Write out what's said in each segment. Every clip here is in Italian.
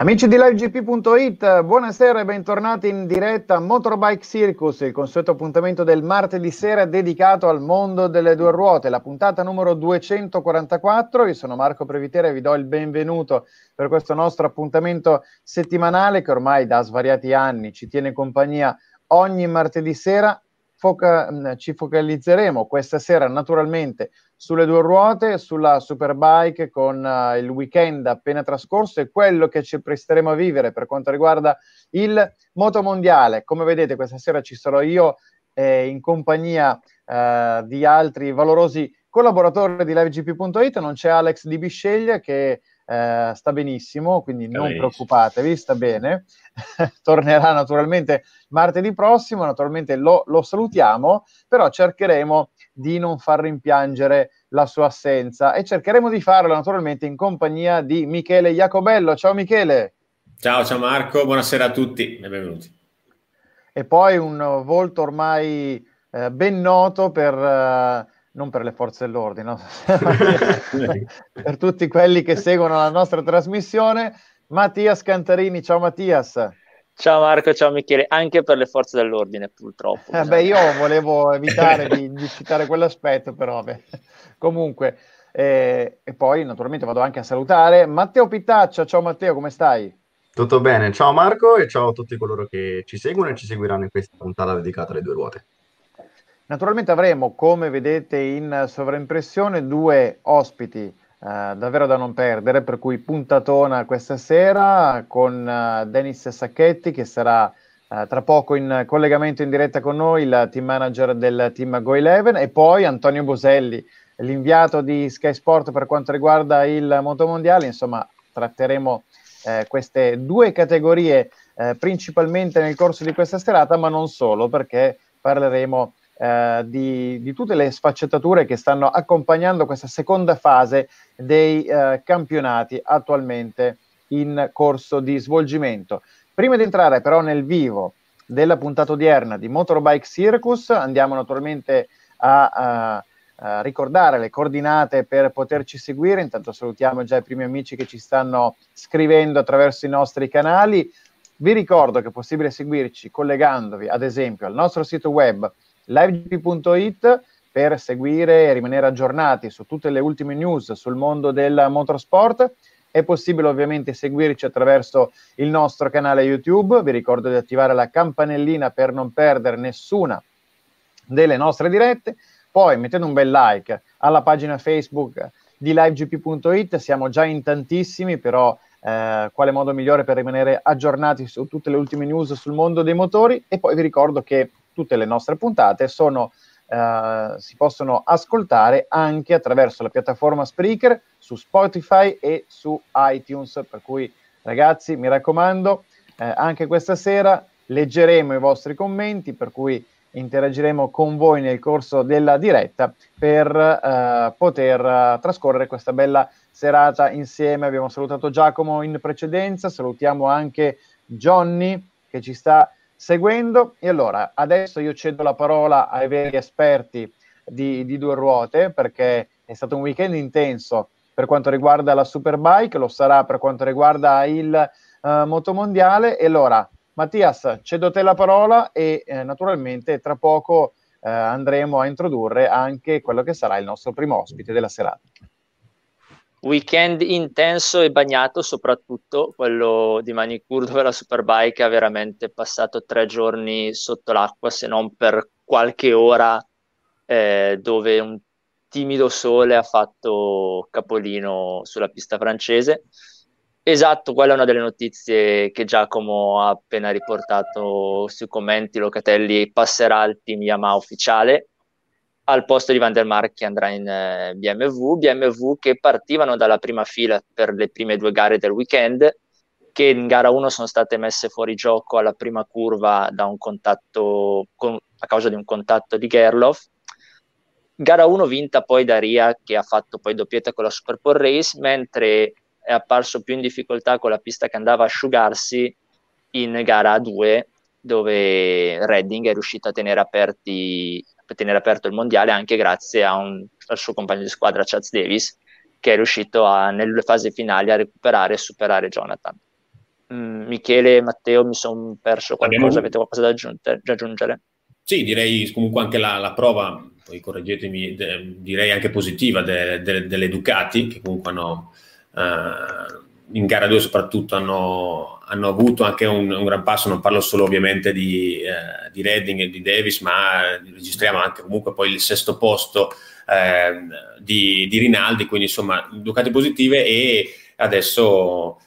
Amici di LiveGP.it, buonasera e bentornati in diretta a Motorbike Circus, il consueto appuntamento del martedì sera dedicato al mondo delle due ruote, la puntata numero 244. Io sono Marco Previtera e vi do il benvenuto per questo nostro appuntamento settimanale che ormai da svariati anni ci tiene compagnia ogni martedì sera foca- mm, ci focalizzeremo questa sera naturalmente sulle due ruote, sulla Superbike con uh, il weekend appena trascorso e quello che ci presteremo a vivere per quanto riguarda il motomondiale. Come vedete questa sera ci sarò io eh, in compagnia uh, di altri valorosi collaboratori di LiveGP.it, non c'è Alex Di Bisceglia che eh, sta benissimo, quindi sta non benissimo. preoccupatevi, sta bene. Tornerà naturalmente martedì prossimo, naturalmente lo, lo, salutiamo, però cercheremo di non far rimpiangere la sua assenza e cercheremo di farlo naturalmente in compagnia di Michele Iacobello. Ciao Michele. Ciao, ciao Marco, buonasera a tutti e benvenuti. E poi un volto ormai eh, ben noto per... Eh, non per le forze dell'ordine, no? per tutti quelli che seguono la nostra trasmissione. Mattias Cantarini, ciao Mattias. Ciao Marco, ciao Michele, anche per le forze dell'ordine purtroppo. Eh beh, io volevo evitare di, di, citare quell'aspetto, però beh. comunque. Eh, e poi naturalmente vado anche a salutare Matteo Pitaccia, ciao Matteo, come stai? Tutto bene, ciao Marco e ciao a tutti coloro che ci seguono e ci seguiranno in questa puntata dedicata alle due ruote. Naturalmente avremo, come vedete in sovraimpressione, due ospiti eh, davvero da non perdere, per cui puntatona questa sera con uh, Denis Sacchetti che sarà uh, tra poco in collegamento in diretta con noi, il team manager del team Go11 e poi Antonio Boselli, l'inviato di Sky Sport per quanto riguarda il motomondiale, insomma tratteremo eh, queste due categorie eh, principalmente nel corso di questa serata, ma non solo perché parleremo eh, di, di, tutte le sfaccettature che stanno accompagnando questa seconda fase dei eh, campionati attualmente in corso di svolgimento. Prima di entrare però nel vivo della puntata odierna di Motorbike Circus, andiamo naturalmente a, a, a, ricordare le coordinate per poterci seguire. Intanto salutiamo già i primi amici che ci stanno scrivendo attraverso i nostri canali. Vi ricordo che è possibile seguirci collegandovi ad esempio al nostro sito web livegp.it per seguire e rimanere aggiornati su tutte le ultime news sul mondo del motorsport. È possibile ovviamente seguirci attraverso il nostro canale YouTube. Vi ricordo di attivare la campanellina per non perdere nessuna delle nostre dirette. Poi mettete un bel like alla pagina Facebook di livegp.it. Siamo già in tantissimi, però eh, quale modo migliore per rimanere aggiornati su tutte le ultime news sul mondo dei motori? E poi vi ricordo che tutte le nostre puntate sono, eh, si possono ascoltare anche attraverso la piattaforma Spreaker su Spotify e su iTunes. Per cui, ragazzi, mi raccomando, eh, anche questa sera leggeremo i vostri commenti, per cui interagiremo con voi nel corso della diretta per eh, poter uh, trascorrere questa bella serata insieme. Abbiamo salutato Giacomo in precedenza, salutiamo anche Johnny che ci sta seguendo. E allora, adesso io cedo la parola ai veri esperti di, di due ruote, perché è stato un weekend intenso per quanto riguarda la Superbike, lo sarà per quanto riguarda il uh, motomondiale. E allora, Mattias, cedo te la parola e eh, naturalmente tra poco eh, andremo a introdurre anche quello che sarà il nostro primo ospite della serata weekend intenso e bagnato, soprattutto quello di Manicur dove la Superbike ha veramente passato tre giorni sotto l'acqua, se non per qualche ora, eh, dove un timido sole ha fatto capolino sulla pista francese. Esatto, quella è una delle notizie che Giacomo ha appena riportato sui commenti. Locatelli passerà al team Yamaha ufficiale al posto di Van der Mark che andrà in eh, BMW. BMW che partivano dalla prima fila per le prime due gare del weekend, che in gara 1 sono state messe fuori gioco alla prima curva contatto, con, a causa di un contatto di Gerloff Gara 1 vinta poi da Ria che ha fatto poi doppietta con la Super Bowl Race, mentre è apparso più in difficoltà con la pista che andava a asciugarsi in gara 2 dove Redding è riuscito a tenere, aperti, tenere aperto il mondiale anche grazie un, al suo compagno di squadra Chaz Davis che è riuscito a, nelle fasi finali a recuperare e superare Jonathan. Mm, Michele e Matteo mi sono perso qualcosa, Abbiamo... avete qualcosa da, aggiungere? Sì, direi comunque anche la, la prova poi correggetemi, de, direi anche positiva de, de, delle Ducati, che comunque hanno, uh, in gara 2 soprattutto hanno, hanno avuto anche un, un, gran passo, non parlo solo ovviamente di, uh, di Redding e di Davis, ma registriamo anche comunque poi il sesto posto uh, di, di, Rinaldi, quindi insomma Ducati positive e adesso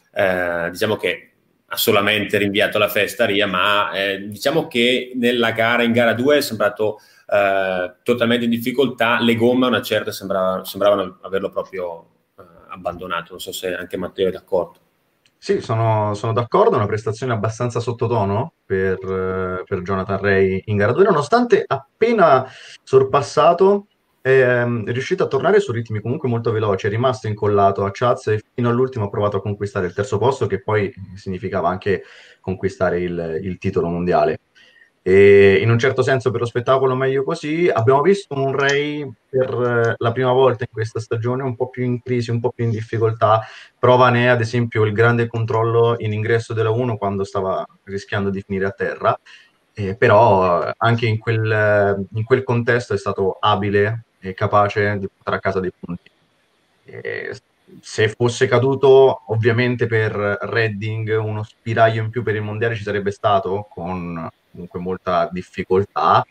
diciamo che ha solamente rinviato la festa Ria, ma eh, diciamo che nella gara, in gara 2 è sembrato eh, totalmente in difficoltà, le gomme a una certa sembrava, sembravano averlo proprio eh, abbandonato, non so se anche Matteo è d'accordo. Sì, sono, sono d'accordo, una prestazione abbastanza sottotono per, eh, per Jonathan Ray in gara 2, nonostante appena sorpassato è, ehm, è riuscito a tornare su ritmi comunque molto veloci, è rimasto incollato a Chaz e fino all'ultimo ha provato a conquistare il terzo posto che poi significava anche conquistare il, il titolo mondiale. E in un certo senso per lo spettacolo meglio così. Abbiamo visto un Ray per eh, la prima volta in questa stagione un po' più in crisi, un po' più in difficoltà. Prova ne ad esempio il grande controllo in ingresso della 1 quando stava rischiando di finire a terra. Eh, però anche in quel, in quel, contesto è stato abile e capace di portare a casa dei punti. E se fosse caduto, ovviamente per Redding uno spiraglio in più per il mondiale ci sarebbe stato con comunque molta difficoltà,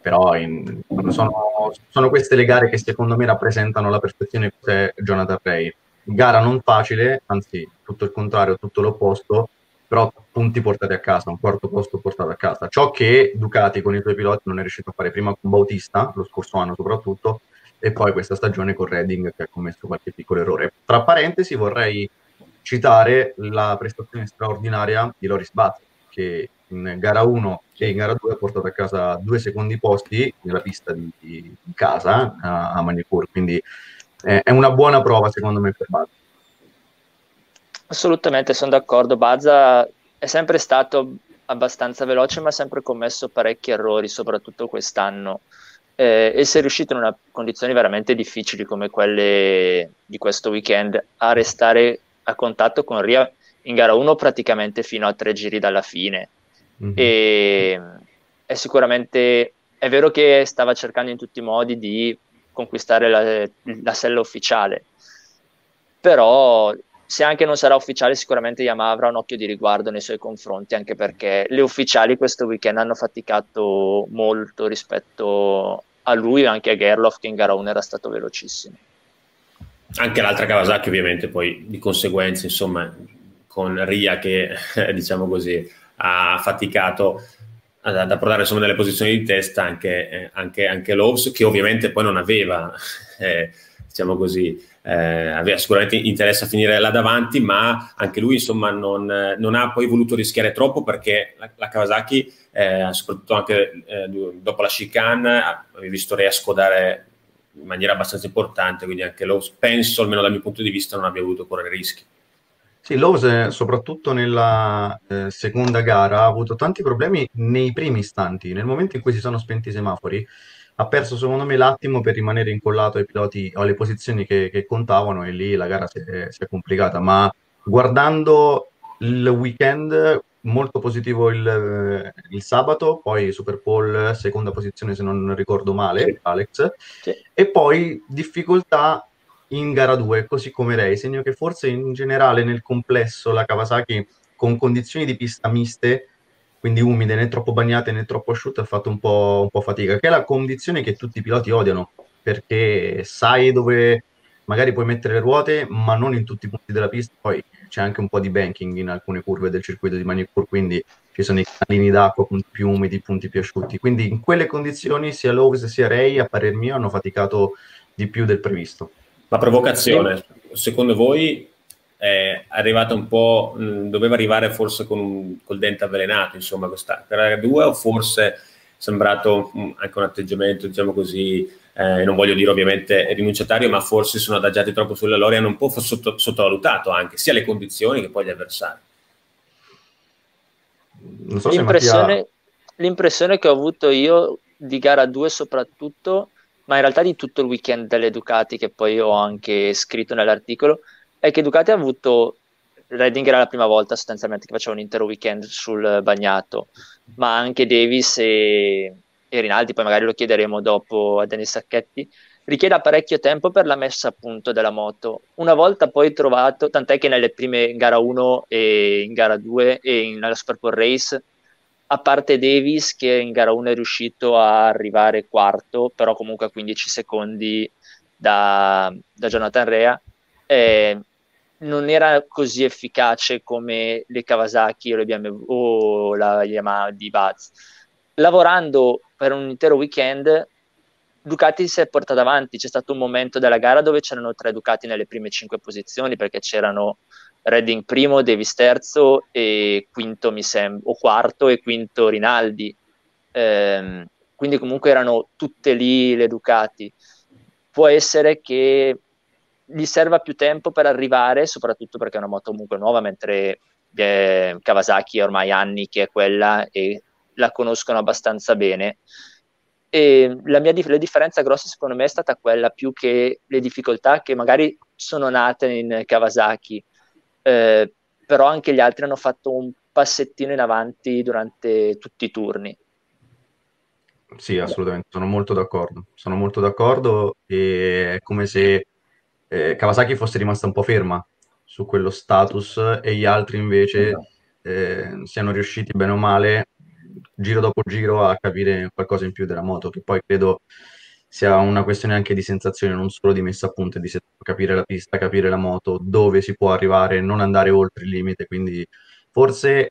però in, sono, sono, queste le gare che secondo me rappresentano la perfezione cos'è Jonathan Ray. Gara non facile, anzi tutto il contrario, tutto l'opposto, però punti portati a casa, un quarto posto portato a casa. Ciò che Ducati con i suoi piloti non è riuscito a fare prima con Bautista, lo scorso anno soprattutto, e poi questa stagione con Redding che ha commesso qualche piccolo errore. Tra parentesi vorrei citare la prestazione straordinaria di Loris Buzz, che in gara 1 e in gara 2 ha portato a casa due secondi posti nella pista di, di casa a, a Manicourt, quindi eh, è una buona prova secondo me per Bazza. Assolutamente, sono d'accordo. Bazza è sempre stato abbastanza veloce, ma ha sempre commesso parecchi errori, soprattutto quest'anno. Eh, e riuscito in una condizioni veramente difficili come quelle di questo weekend a restare a contatto con Ria in gara 1 praticamente fino a tre giri dalla fine Mm-hmm. E è sicuramente è vero che stava cercando in tutti i modi di conquistare la, la sella ufficiale, però se anche non sarà ufficiale, sicuramente Yamaha avrà un occhio di riguardo nei suoi confronti, anche perché le ufficiali questo weekend hanno faticato molto rispetto a lui e anche a Gerloff, che in gara 1 era stato velocissimo. Anche l'altra Kawasaki, ovviamente, poi di conseguenza, insomma, con Ria che diciamo così ha faticato ad, ad approdare insomma nelle posizioni di testa anche, eh, anche, anche Loves che ovviamente poi non aveva eh, diciamo così eh, aveva sicuramente interesse a finire là davanti ma anche lui insomma non, non ha poi voluto rischiare troppo perché la, la Kawasaki eh, soprattutto anche eh, dopo la chicane aveva visto Rea scodare in maniera abbastanza importante quindi anche Loves penso almeno dal mio punto di vista non abbia voluto correre rischi sì, Lose, soprattutto nella eh, seconda gara, ha avuto tanti problemi nei primi istanti. Nel momento in cui si sono spenti i semafori, ha perso secondo me l'attimo per rimanere incollato ai piloti o alle posizioni che, che contavano e lì la gara si è, si è, complicata. Ma guardando il weekend, molto positivo il, il sabato, poi Super Bowl, seconda posizione se non ricordo male, Alex, sì. e poi difficoltà in gara 2, così come lei. Segno che forse in generale nel complesso la Kawasaki con condizioni di pista miste, quindi umide, né troppo bagnate né troppo asciutte, ha fatto un po', un po', fatica, che è la condizione che tutti i piloti odiano. perché sai dove magari puoi mettere le ruote, ma non in tutti i punti della pista. Poi c'è anche un po' di banking in alcune curve del circuito di Manicure, quindi ci sono i canalini d'acqua, punti più umidi, punti più asciutti. Quindi in quelle condizioni sia Lowe's sia Ray, a parer mio, hanno faticato di più del previsto. La provocazione, secondo voi è arrivata un po', mh, doveva arrivare forse con un, col dente avvelenato, insomma, questa gara 2 o forse è sembrato mh, anche un atteggiamento, diciamo così, eh, non voglio dire ovviamente rinunciatario, ma forse sono adagiati troppo sulle loro e hanno un po' sotto, sottovalutato anche sia le condizioni che poi gli avversari. So l'impressione, Mattia... l'impressione che ho avuto io di gara 2 soprattutto ma in realtà di tutto il weekend delle Ducati che poi ho anche scritto nell'articolo, è che Ducati ha avuto Redding era la prima volta sostanzialmente che faceva un intero weekend sul bagnato, ma anche Davis e, e Rinaldi, poi magari lo chiederemo dopo a Denis Sacchetti, richiede parecchio tempo per la messa a punto della moto. Una volta poi trovato, tant'è che nelle prime in gara 1 e in gara 2 e nella Super Bowl Race a parte Davis che in gara 1 è riuscito a arrivare quarto, però comunque a 15 secondi da, da Jonathan Rea, eh, non era così efficace come le Kawasaki o, le BMW, o la Yamaha di Buzz. Lavorando per un intero weekend, Ducati si è portata avanti. C'è stato un momento della gara dove c'erano tre Ducati nelle prime cinque posizioni perché c'erano Redding primo, Davis terzo e quinto mi sembra, o quarto e quinto Rinaldi. Eh, quindi comunque erano tutte lì le Ducati. Può essere che gli serva più tempo per arrivare, soprattutto perché è una moto comunque nuova, mentre eh, Kawasaki è ormai anni che è quella e la conoscono abbastanza bene. E la, mia, la differenza grossa secondo me è stata quella più che le difficoltà che magari sono nate in Kawasaki eh, però anche gli altri hanno fatto un passettino in avanti durante tutti i turni. Sì, assolutamente, sono molto d'accordo. Sono molto d'accordo e è come se eh, Kawasaki fosse rimasta un po' ferma su quello status e gli altri invece esatto. eh, siano riusciti bene o male, giro dopo giro, a capire qualcosa in più della moto, che poi credo sia una questione anche di sensazione, non solo di messa a punto, di capire la pista, capire la moto, dove si può arrivare, non andare oltre il limite. Quindi forse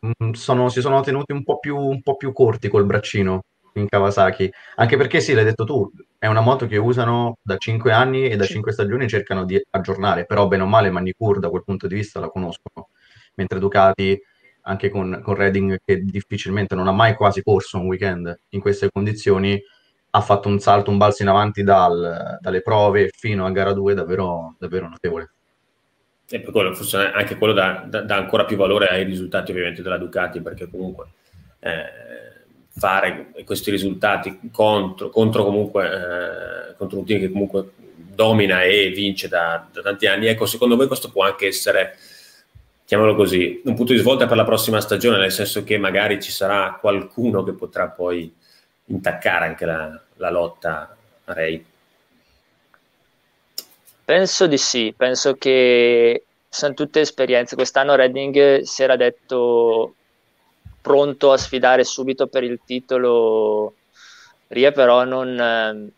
mh, mm, sono, si sono tenuti un po, più, un po' più corti col braccino in Kawasaki, anche perché sì, l'hai detto tu, è una moto che usano da 5 anni e da 5 stagioni cercano di aggiornare, però bene o male Manicure da quel punto di vista la conoscono, mentre Ducati anche con, con Redding che difficilmente non ha mai quasi corso un weekend in queste condizioni, ha fatto un salto, un balzo in avanti dal, dalle prove fino a gara 2 davvero, davvero notevole. E per quello, forse anche quello dà, dà, ancora più valore ai risultati ovviamente della Ducati, perché comunque eh, fare questi risultati contro, contro comunque eh, contro un team che comunque domina e vince da, da, tanti anni, ecco, secondo voi questo può anche essere, chiamiamolo così, un punto di svolta per la prossima stagione, nel senso che magari ci sarà qualcuno che potrà poi intaccare anche la, la lotta a Ray? Penso di sì, penso che sono tutte esperienze. Quest'anno Redding si era detto pronto a sfidare subito per il titolo Ria, però non... Eh,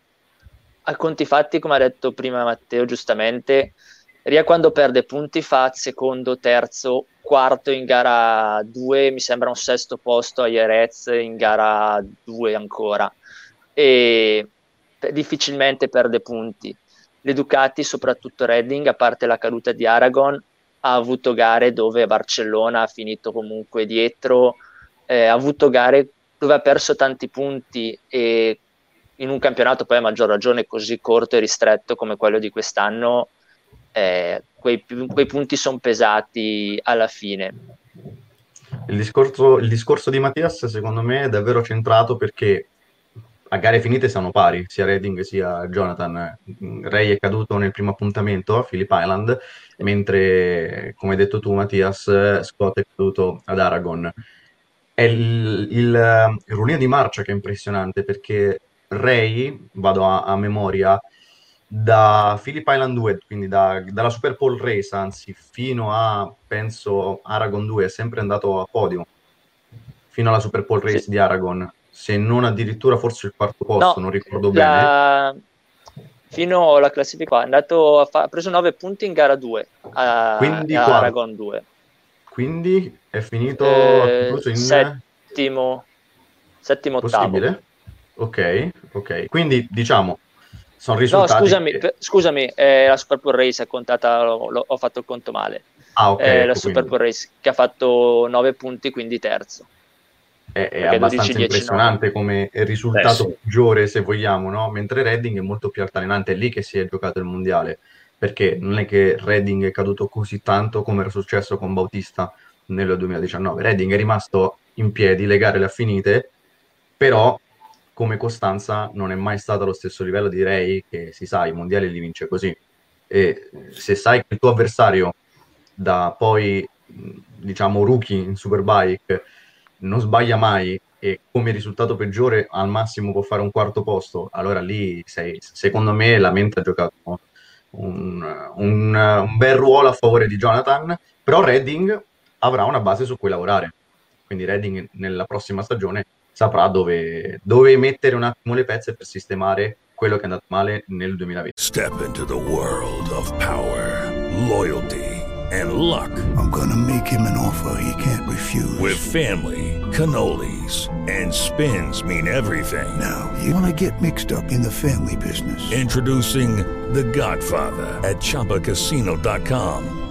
a conti fatti, come ha detto prima Matteo giustamente, Ria quando perde punti fa secondo, terzo, quarto in gara 2, mi sembra un sesto posto a Jerez in gara 2 ancora e difficilmente perde punti. Le Ducati, soprattutto Redding, a parte la caduta di Aragon, ha avuto gare dove Barcellona ha finito comunque dietro, eh, ha avuto gare dove ha perso tanti punti e in un campionato poi a maggior ragione così corto e ristretto come quello di quest'anno eh, quei, quei, punti sono pesati alla fine. Il discorso, il discorso di Mattias secondo me è davvero centrato perché a gare finite sono pari, sia Redding sia Jonathan. Ray è caduto nel primo appuntamento a Phillip Island, mentre, come hai detto tu Mattias, Scott è caduto ad Aragon. È il, il, il di marcia che è impressionante perché Ray, vado a, a memoria, da Phillip Island 2, quindi da, dalla Super Bowl Race, anzi, fino a penso Aragon 2, è sempre andato a podio fino alla Super Bowl Race sì. di Aragon, se non addirittura forse il quarto posto, no, non ricordo la, bene. fino alla classifica è andato fa- ha preso 9 punti in gara 2 a, Quindi a Aragon 2. Quindi è finito Eh, in settimo, settimo ottavo. possibile? Ok, ok. Quindi diciamo sono No, risultati scusami, che- per- scusami eh, la Super Bowl Race è contata, lo- lo- ho fatto il conto male. Ah, ok, Eh, ecco, la Super Bowl Race che ha fatto 9 punti, quindi terzo. è, è abbastanza 12-10 impressionante come risultato Eh, sì. peggiore, se vogliamo, no? Mentre Redding è molto più altalenante, è lì che si è giocato il mondiale, perché non è che Redding è caduto così tanto come era successo con Bautista nel 2019. Redding è rimasto in piedi, le gare le ha finite, però come costanza non è mai stato allo stesso livello di Ray, che si sa, i mondiali li vince così. E se sai che il tuo avversario da poi, diciamo, rookie in Superbike non sbaglia mai e come risultato peggiore al massimo può fare un quarto posto, allora lì sei, secondo me la mente ha giocato un, un- un bel ruolo a favore di Jonathan, però Redding avrà una base su cui lavorare. Quindi Redding nella prossima stagione saprà dove, dove mettere un attimo le pezze per sistemare quello che è andato male nel 2020. Step into the world of power, loyalty, and luck. I'm gonna make him an offer he can't refuse. With family, cannolis, and spins mean everything. now, you wanna get mixed up in the family business. Introducing The Godfather at ChumbaCasino.com.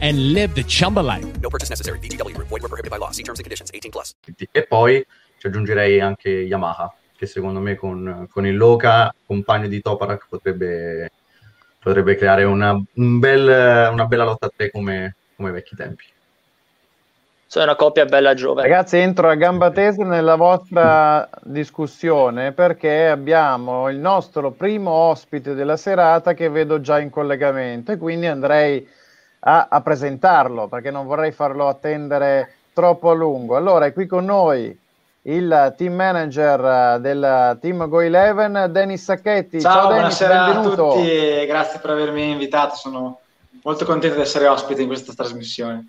and live the Chumba life. E poi ci aggiungerei anche Yamaha, che secondo me con, con il Loca, compagno di Toparak, potrebbe, potrebbe creare una, un bel- una bella lotta a tre come, come vecchi tempi. Sono una coppia bella giovane. Ragazzi, entro a gamba tesa nella vostra discussione perché abbiamo il nostro primo ospite della serata che vedo già in collegamento e quindi andrei a, a presentarlo perché non vorrei farlo attendere troppo a lungo. Allora, è qui con noi il team manager eh, del team Go11, Denis Sacchetti. Ciao, buonasera a benvenuto. tutti e grazie per avermi invitato. Sono molto contento di essere ospite in questa trasmissione.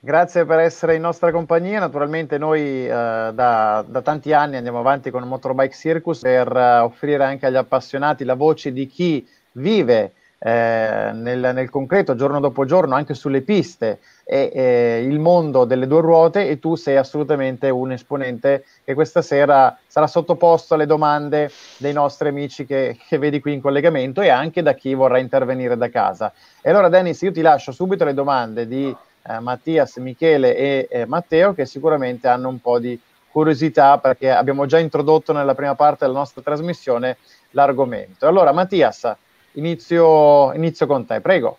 Grazie per essere in nostra compagnia. Naturalmente noi eh, da, da tanti anni andiamo avanti con il Motorbike Circus per eh, offrire anche agli appassionati la voce di chi vive eh, nel, nel concreto giorno dopo giorno anche sulle piste e eh, il mondo delle due ruote e tu sei assolutamente un esponente che questa sera sarà sottoposto alle domande dei nostri amici che, che vedi qui in collegamento e anche da chi vorrà intervenire da casa. E allora Dennis, io ti lascio subito le domande di eh, Mattias, Michele e eh, Matteo che sicuramente hanno un po' di curiosità perché abbiamo già introdotto nella prima parte della nostra trasmissione l'argomento. Allora Mattias, inizio, inizio con te, prego.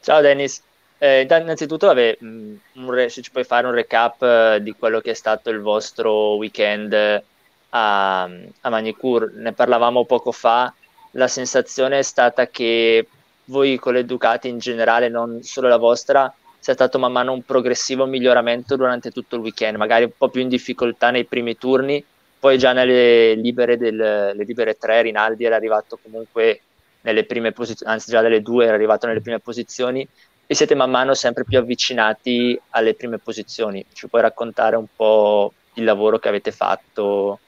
Ciao Dennis. Eh, innanzitutto, vabbè, un re- se ci puoi fare un recap eh, di quello che è stato il vostro weekend eh, a, a Magny-Cours. Ne parlavamo poco fa. La sensazione è stata che voi con le Ducati in generale, non solo la vostra, sia stato man mano un progressivo miglioramento durante tutto il weekend, magari un po' più in difficoltà nei primi turni, poi già nelle libere, del, libere 3 Rinaldi era arrivato comunque nelle prime posizioni, anzi già dalle due era arrivato nelle prime posizioni e siete man mano sempre più avvicinati alle prime posizioni. Ci puoi raccontare un po' il lavoro che avete fatto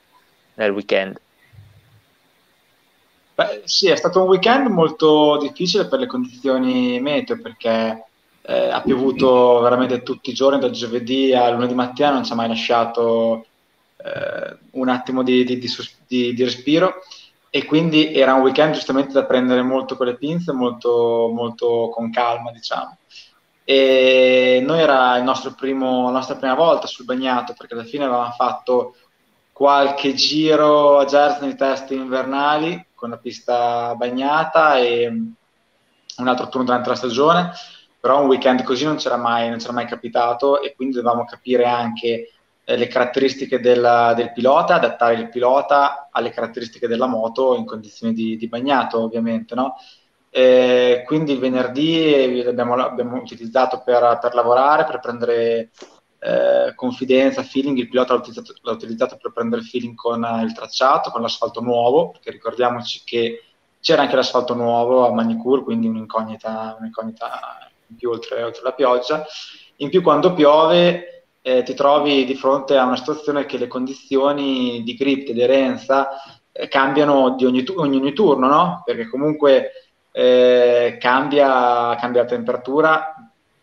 nel weekend? Beh, sì, è stato un weekend molto difficile per le condizioni meteo perché eh, ha piovuto veramente tutti i giorni, dal giovedì al lunedì mattina, non ci ha mai lasciato eh, un attimo di, di- di di respiro e quindi era un weekend giustamente da prendere molto con le pinze, molto, molto con calma, diciamo. E noi era il nostro primo, la nostra prima volta sul bagnato perché alla fine avevamo fatto qualche giro a Jersey nei test invernali con la pista bagnata e un altro turno durante la stagione, però un weekend così non c'era mai, non c'era mai capitato e quindi dovevamo capire anche eh, le caratteristiche del, del, pilota, adattare il pilota alle caratteristiche della moto in condizioni di, di bagnato ovviamente, no? Eh, quindi il venerdì l'abbiamo, l'abbiamo utilizzato per, per, lavorare, per prendere eh, confidenza, feeling. Il pilota l'ha utilizzato, l'ha utilizzato, per prendere feeling con il tracciato, con l'asfalto nuovo, perché ricordiamoci che c'era anche l'asfalto nuovo a Manicure, quindi un'incognita, un'incognita in più oltre, oltre la pioggia. In più quando piove eh, ti trovi di fronte a una situazione che le condizioni di grip, di aderenza eh, cambiano di ogni, ogni, ogni turno, no? Perché comunque eh, cambia, cambia, la temperatura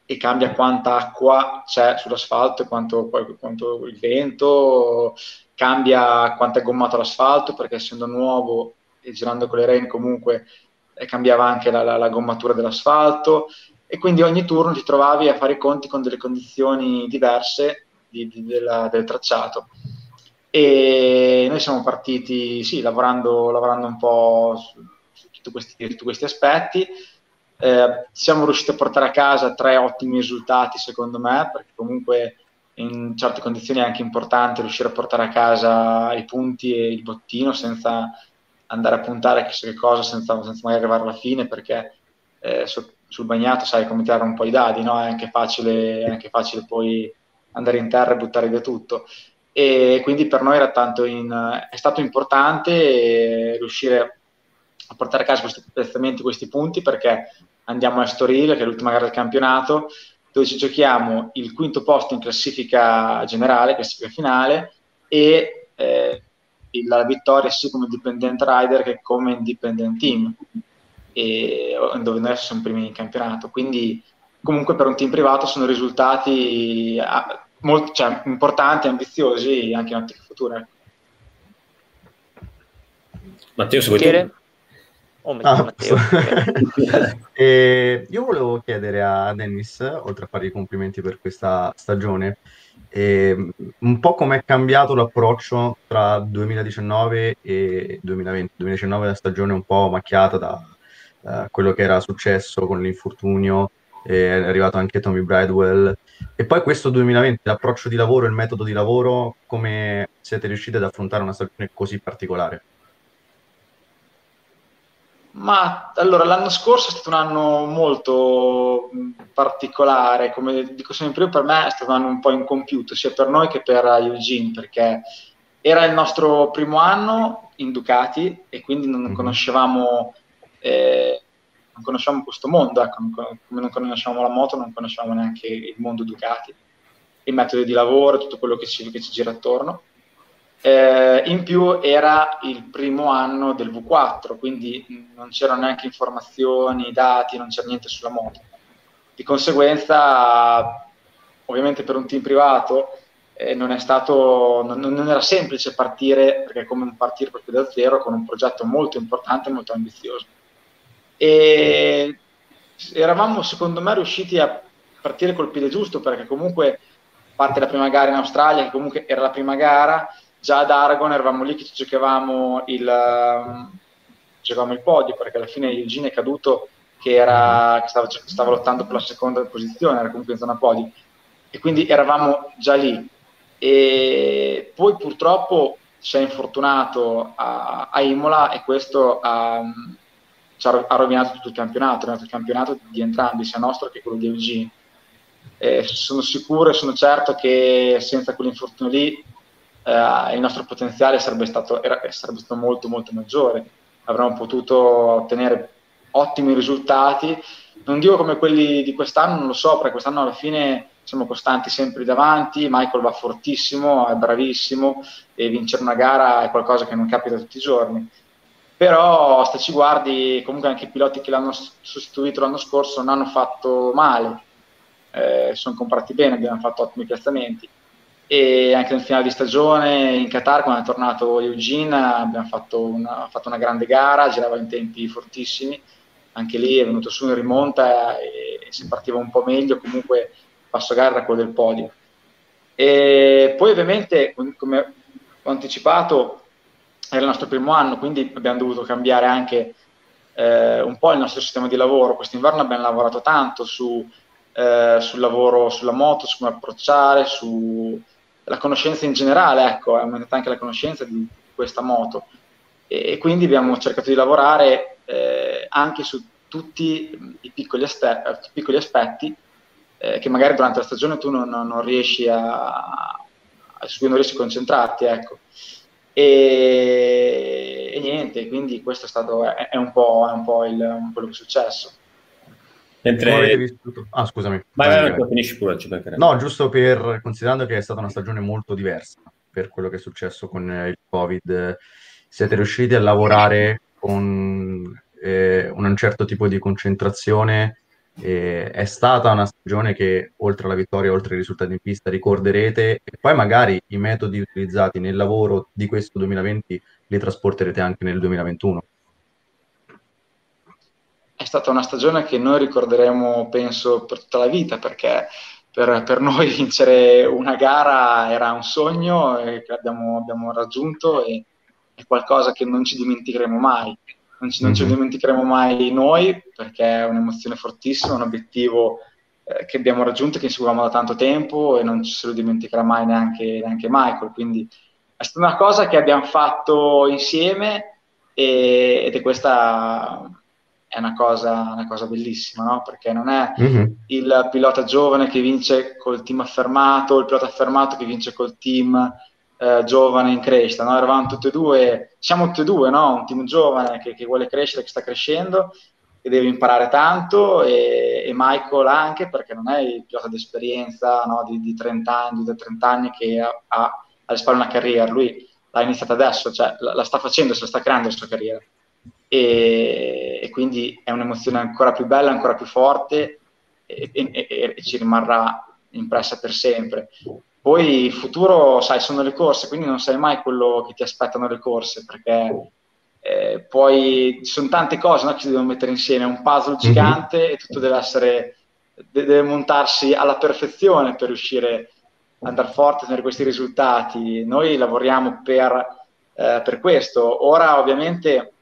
e cambia quanta acqua c'è sull'asfalto e quanto, quanto, il vento, cambia quanto è gommato l'asfalto perché essendo nuovo e girando con le rain comunque eh, cambiava anche la, la, la, gommatura dell'asfalto e quindi ogni turno ti trovavi a fare i conti con delle condizioni diverse di, di, della, del tracciato e noi siamo partiti sì, lavorando, lavorando un po' su, tutti questi, tutti questi aspetti. Eh, siamo riusciti a portare a casa tre ottimi risultati, secondo me, perché comunque in certe condizioni è anche importante riuscire a portare a casa i punti e il bottino senza andare a puntare a chissà che cosa, senza, senza magari arrivare alla fine, perché eh, sul bagnato sai come tirare un po' i dadi, no? è, anche facile, è anche facile poi andare in terra e buttare via tutto. E quindi per noi era tanto in, è stato importante riuscire a portare a casa questi piazzamenti, questi punti, perché andiamo a Estoril, che è l'ultima gara del campionato, dove ci giochiamo il quinto posto in classifica generale, classifica finale, e eh, la vittoria sia come independent rider che come independent team, e, dove noi siamo primi in campionato. Quindi comunque per un team privato sono risultati molto, cioè, importanti, ambiziosi anche in ottica futura. Matteo, se vuoi dire Oh, ah, e io volevo chiedere a Dennis, oltre a fare i complimenti per questa stagione, eh, un po' come è cambiato l'approccio tra 2019 e 2020. 2019 è una stagione un po' macchiata da uh, quello che era successo con l'infortunio, è arrivato anche Tommy Bradwell. E poi questo 2020, l'approccio di lavoro, il metodo di lavoro, come siete riusciti ad affrontare una stagione così particolare? Ma allora l'anno scorso è stato un anno molto particolare, come dico sempre io, per me è stato un anno un po' incompiuto, sia per noi che per Eugene, perché era il nostro primo anno in Ducati e quindi non mhm. conoscevamo, eh, non conoscevamo questo mondo, ecco, come non conoscevamo la moto, non conoscevamo neanche il mondo Ducati, i metodi di lavoro, tutto quello che ci, che ci gira attorno. Eh, in più era il primo anno del V4, quindi non c'erano neanche informazioni, dati, non c'era niente sulla moto. Di conseguenza, ovviamente per un team privato eh, non, stato, non, non, era semplice partire, perché è come partire proprio da zero con un progetto molto importante e molto ambizioso. E eravamo, secondo me, riusciti a partire col piede giusto, perché comunque parte la prima gara in Australia, che comunque era la prima gara, già ad Aragon eravamo lì che ci giocavamo il, um, giocavamo il podio perché alla fine Eugene è caduto che, era, che stava, stava, lottando per la seconda posizione, era comunque in zona podio. E quindi eravamo già lì. E poi purtroppo si è infortunato a, a Imola e questo ha, ci ha, rovinato tutto il campionato, il campionato di entrambi, sia nostro che quello di Eugene. Eh, sono sicuro e sono certo che senza quell'infortunio lì eh, il nostro potenziale sarebbe stato, era, sarebbe stato molto molto maggiore, avremmo potuto ottenere ottimi risultati, non dico come quelli di quest'anno, non lo so, perché quest'anno alla fine siamo costanti sempre davanti, Michael va fortissimo, è bravissimo e vincere una gara è qualcosa che non capita tutti i giorni. Però se ci guardi, comunque anche i piloti che l'hanno sostituito l'anno scorso non hanno fatto male, eh, sono comparati bene, abbiamo fatto ottimi piazzamenti. E anche nel finale di stagione in Qatar quando è tornato Eugene abbiamo fatto una, fatto una grande gara, girava in tempi fortissimi, anche lì è venuto su in rimonta e, e si partiva un po' meglio, comunque passo gara era quello del podio. E poi ovviamente, come ho anticipato, era il nostro primo anno, quindi abbiamo dovuto cambiare anche eh, un po' il nostro sistema di lavoro. Quest'inverno abbiamo lavorato tanto su, eh, sul lavoro sulla moto, su come approcciare, sulla conoscenza in generale, ecco, è aumentata anche la conoscenza di questa moto. E, e quindi abbiamo cercato di lavorare eh, anche su tutti i piccoli, aste- piccoli aspetti eh, che magari durante la stagione tu non, non riesci a, su cui non riesci a concentrarti, ecco. E, e, niente, quindi questo è stato è, è un po', è un po il, un quello che è successo. Mentre... Ah, scusami. Vai, vai, vai, finisci pure, ci No, giusto per, considerando che è stata una stagione molto diversa per quello che è successo con il Covid, siete riusciti a lavorare con eh, un certo tipo di concentrazione eh, è stata una stagione che oltre alla vittoria, oltre ai risultati in pista, ricorderete e poi magari i metodi utilizzati nel lavoro di questo 2020 li trasporterete anche nel 2021. È stata una stagione che noi ricorderemo, penso, per tutta la vita, perché per, per noi vincere una gara era un sogno che abbiamo, abbiamo raggiunto e è qualcosa che non ci dimenticheremo mai non ci, non ci mhm. dimenticheremo mai noi perché è un'emozione fortissima, un obiettivo eh, che abbiamo raggiunto, che inseguiamo da tanto tempo e non ci se lo dimenticherà mai neanche, neanche Michael. Quindi è stata una cosa che abbiamo fatto insieme e, ed è questa è una cosa, una cosa bellissima, no? perché non è mm-hmm. il pilota giovane che vince col team affermato, il pilota affermato che vince col team eh, giovane in crescita, no? eravamo tutti e due, siamo tutti e due, no? un team giovane che, che, vuole crescere, che sta crescendo, che deve imparare tanto e, e Michael anche perché non è il pilota di esperienza di, 30 anni, di 30 anni che ha, ha alle spalle una carriera, lui l'ha iniziata adesso, cioè la, la sta facendo, se la sta creando la sua carriera. E, e, quindi è un'emozione ancora più bella, ancora più forte e, e, e ci rimarrà impressa per sempre. Poi il futuro, sai, sono le corse, quindi non sai mai quello che ti aspettano le corse, perché eh, poi ci sono tante cose no, che si devono mettere insieme, è un puzzle mhm. gigante mm-hmm. e tutto deve essere, deve montarsi alla perfezione per riuscire ad andare forte, ottenere questi risultati. Noi lavoriamo per, eh, per questo. Ora ovviamente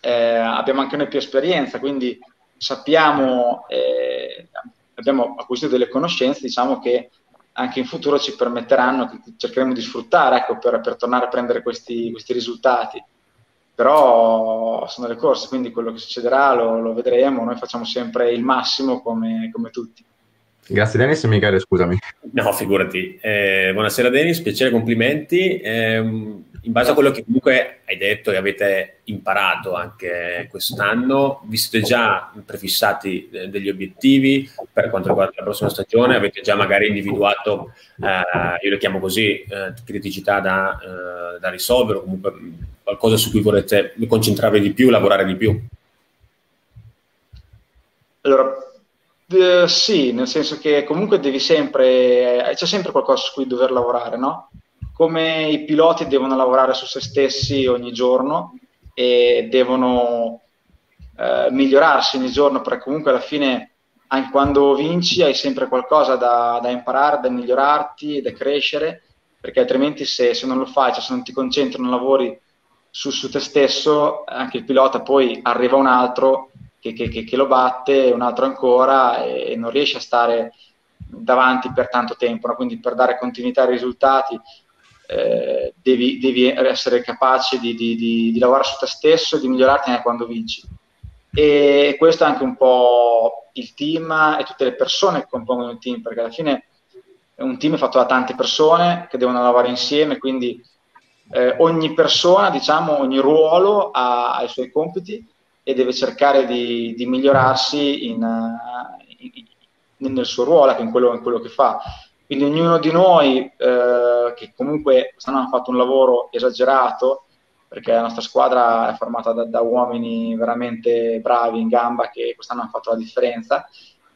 eh, abbiamo anche noi più esperienza, quindi sappiamo, eh, abbiamo acquisito delle conoscenze, diciamo che anche in futuro ci permetteranno, che cercheremo di sfruttare ecco, per, per, tornare a prendere questi, questi, risultati. Però sono le corse, quindi quello che succederà lo, lo vedremo, noi facciamo sempre il massimo come, come tutti. Grazie Dennis e Michele, scusami. No, figurati. Eh, buonasera Dennis, piacere, complimenti. Eh, in base a quello che comunque hai detto e avete imparato anche quest'anno, vi siete già prefissati eh, degli obiettivi per quanto riguarda la prossima stagione? Avete già magari individuato, eh, io le chiamo così, eh, criticità da, eh, da risolvere o comunque qualcosa su cui volete concentrarvi di più, lavorare di più? Allora, Uh, sì, nel senso che comunque devi sempre, c'è sempre qualcosa su cui dover lavorare, no? Come i piloti devono lavorare su se stessi ogni giorno e devono uh, migliorarsi ogni giorno, perché comunque alla fine, anche quando vinci, hai sempre qualcosa da, da imparare, da migliorarti, da crescere, perché altrimenti se, se non lo fai, cioè se non ti concentri, non lavori su, su te stesso, anche il pilota poi arriva un altro che, che, che, lo batte, un altro ancora e, non riesce a stare davanti per tanto tempo, no? quindi per dare continuità ai risultati eh, devi, devi, essere capace di, di, di, di, lavorare su te stesso e di migliorarti anche quando vinci. E questo è anche un po' il team e tutte le persone che compongono il team, perché alla fine un team è fatto da tante persone che devono lavorare insieme, quindi eh, ogni persona, diciamo, ogni ruolo ha, ha i suoi compiti e deve cercare di, migliorarsi in, in, nel suo ruolo, in quello, in quello, che fa. Quindi ognuno di noi, eh, che comunque quest'anno ha fatto un lavoro esagerato, perché la nostra squadra è formata da, da, uomini veramente bravi in gamba che quest'anno hanno fatto la differenza,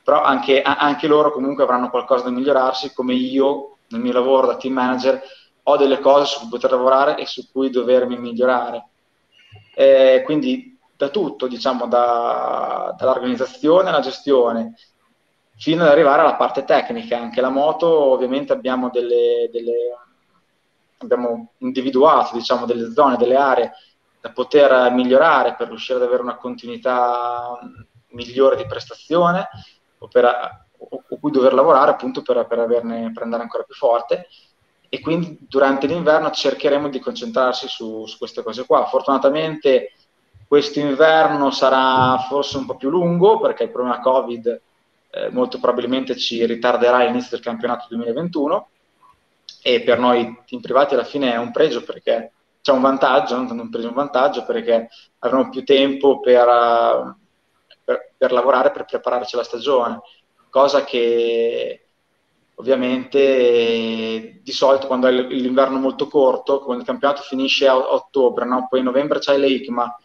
però anche, anche loro comunque avranno qualcosa da migliorarsi, come io nel mio lavoro da team manager ho delle cose su cui poter lavorare e su cui dovermi migliorare. Eh, quindi da tutto, diciamo, da, dall'organizzazione alla gestione, fino ad arrivare alla parte tecnica. Anche la moto, ovviamente, abbiamo delle, delle, abbiamo individuato diciamo, delle zone, delle aree da poter migliorare per riuscire ad avere una continuità migliore di prestazione o, per, o, o cui dover lavorare appunto per, per, averne, per andare ancora più forte e quindi durante l'inverno cercheremo di concentrarsi su, su queste cose qua. Fortunatamente questo inverno sarà forse un po' più lungo perché il problema Covid eh, molto probabilmente ci ritarderà l'inizio del campionato 2021 e per noi team privati alla fine è un pregio perché c'è un vantaggio, un pregio, un vantaggio perché avremo più tempo per, per, per lavorare, per prepararci alla stagione, cosa che ovviamente di solito quando è l'inverno molto corto, quando il campionato finisce a ottobre, no? poi in novembre c'è l'EICMA,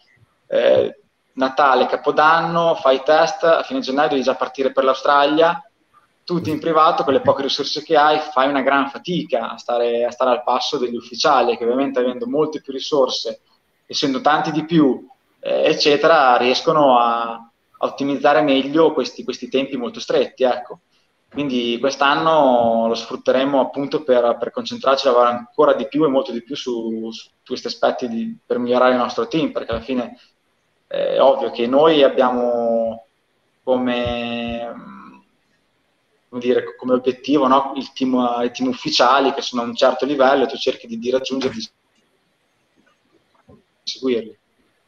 eh, Natale, Capodanno, fai test, a fine gennaio devi già partire per l'Australia, tutti in privato con le poche risorse che hai fai una gran fatica a stare, a stare al passo degli ufficiali che ovviamente avendo molte più risorse, essendo tanti di più, eh, eccetera, riescono a, ottimizzare meglio questi, questi, tempi molto stretti. Ecco. Quindi quest'anno lo sfrutteremo appunto per, per concentrarci a lavorare ancora di più e molto di più su, su questi aspetti di, per migliorare il nostro team, perché alla fine è ovvio che noi abbiamo come, come, dire, come obiettivo no? il team, i team ufficiali che sono a un certo livello e tu cerchi di, di raggiungerli, di seguirli.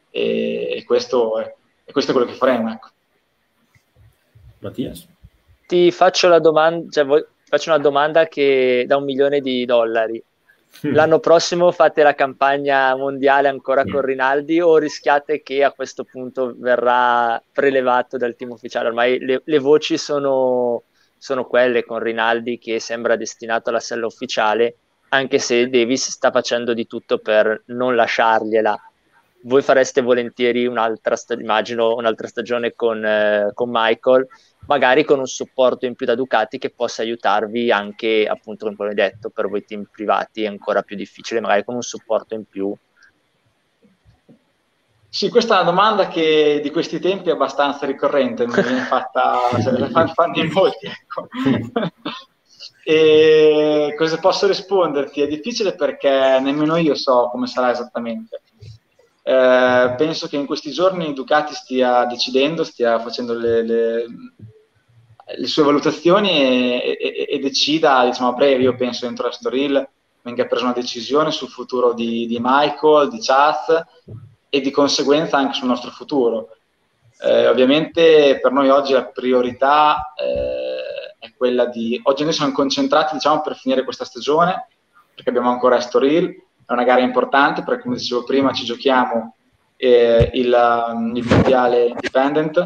E, e, questo è, e questo è quello che faremo. Ecco. Mattias? ti faccio, la domanda, cioè, faccio una domanda che da un milione di dollari. Mm. L'anno prossimo fate la campagna mondiale ancora mm. con Rinaldi o rischiate che a questo punto verrà prelevato dal team ufficiale? Ormai le, le voci sono, sono, quelle con Rinaldi che sembra destinato alla sella ufficiale, anche se Davis sta facendo di tutto per non lasciargliela. Voi fareste volentieri un'altra, immagino, un'altra stagione con, eh, con Michael magari con un supporto in più da Ducati che possa aiutarvi anche, appunto, come hai detto, per voi team privati è ancora più difficile, magari con un supporto in più. Sì, questa è una domanda che di questi tempi è abbastanza ricorrente, mi viene fatta, se ne fanno in molti. Ecco. e cosa posso risponderti? È difficile perché nemmeno io so come sarà esattamente. Eh, penso che in questi giorni Ducati stia decidendo, stia facendo le, le, le sue valutazioni e, e, e, decida diciamo, a breve, io penso entro Astoril venga presa una decisione sul futuro di, di Michael, di Chaz e di conseguenza anche sul nostro futuro. Eh, ovviamente per noi oggi la priorità eh, è quella di... Oggi noi siamo concentrati diciamo, per finire questa stagione, perché abbiamo ancora Estoril, è una gara importante perché come dicevo prima ci giochiamo eh, il, il mondiale independent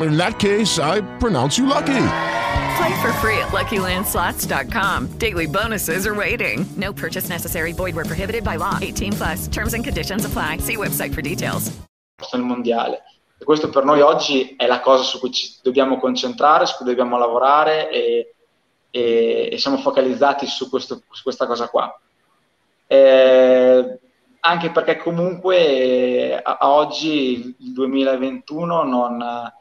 in that case, I pronounce you lucky. Play for free at LuckyLandSlots.com. Daily bonuses are waiting. No purchase necessary. Void were prohibited by law. 18 plus. Terms and conditions apply. See website for details. Nel mondiale. E questo per noi oggi è la cosa su cui ci dobbiamo concentrare, su cui dobbiamo lavorare e, e, e siamo focalizzati su, questo, su, questa cosa qua. Eh, anche perché comunque a, a oggi il 2021 non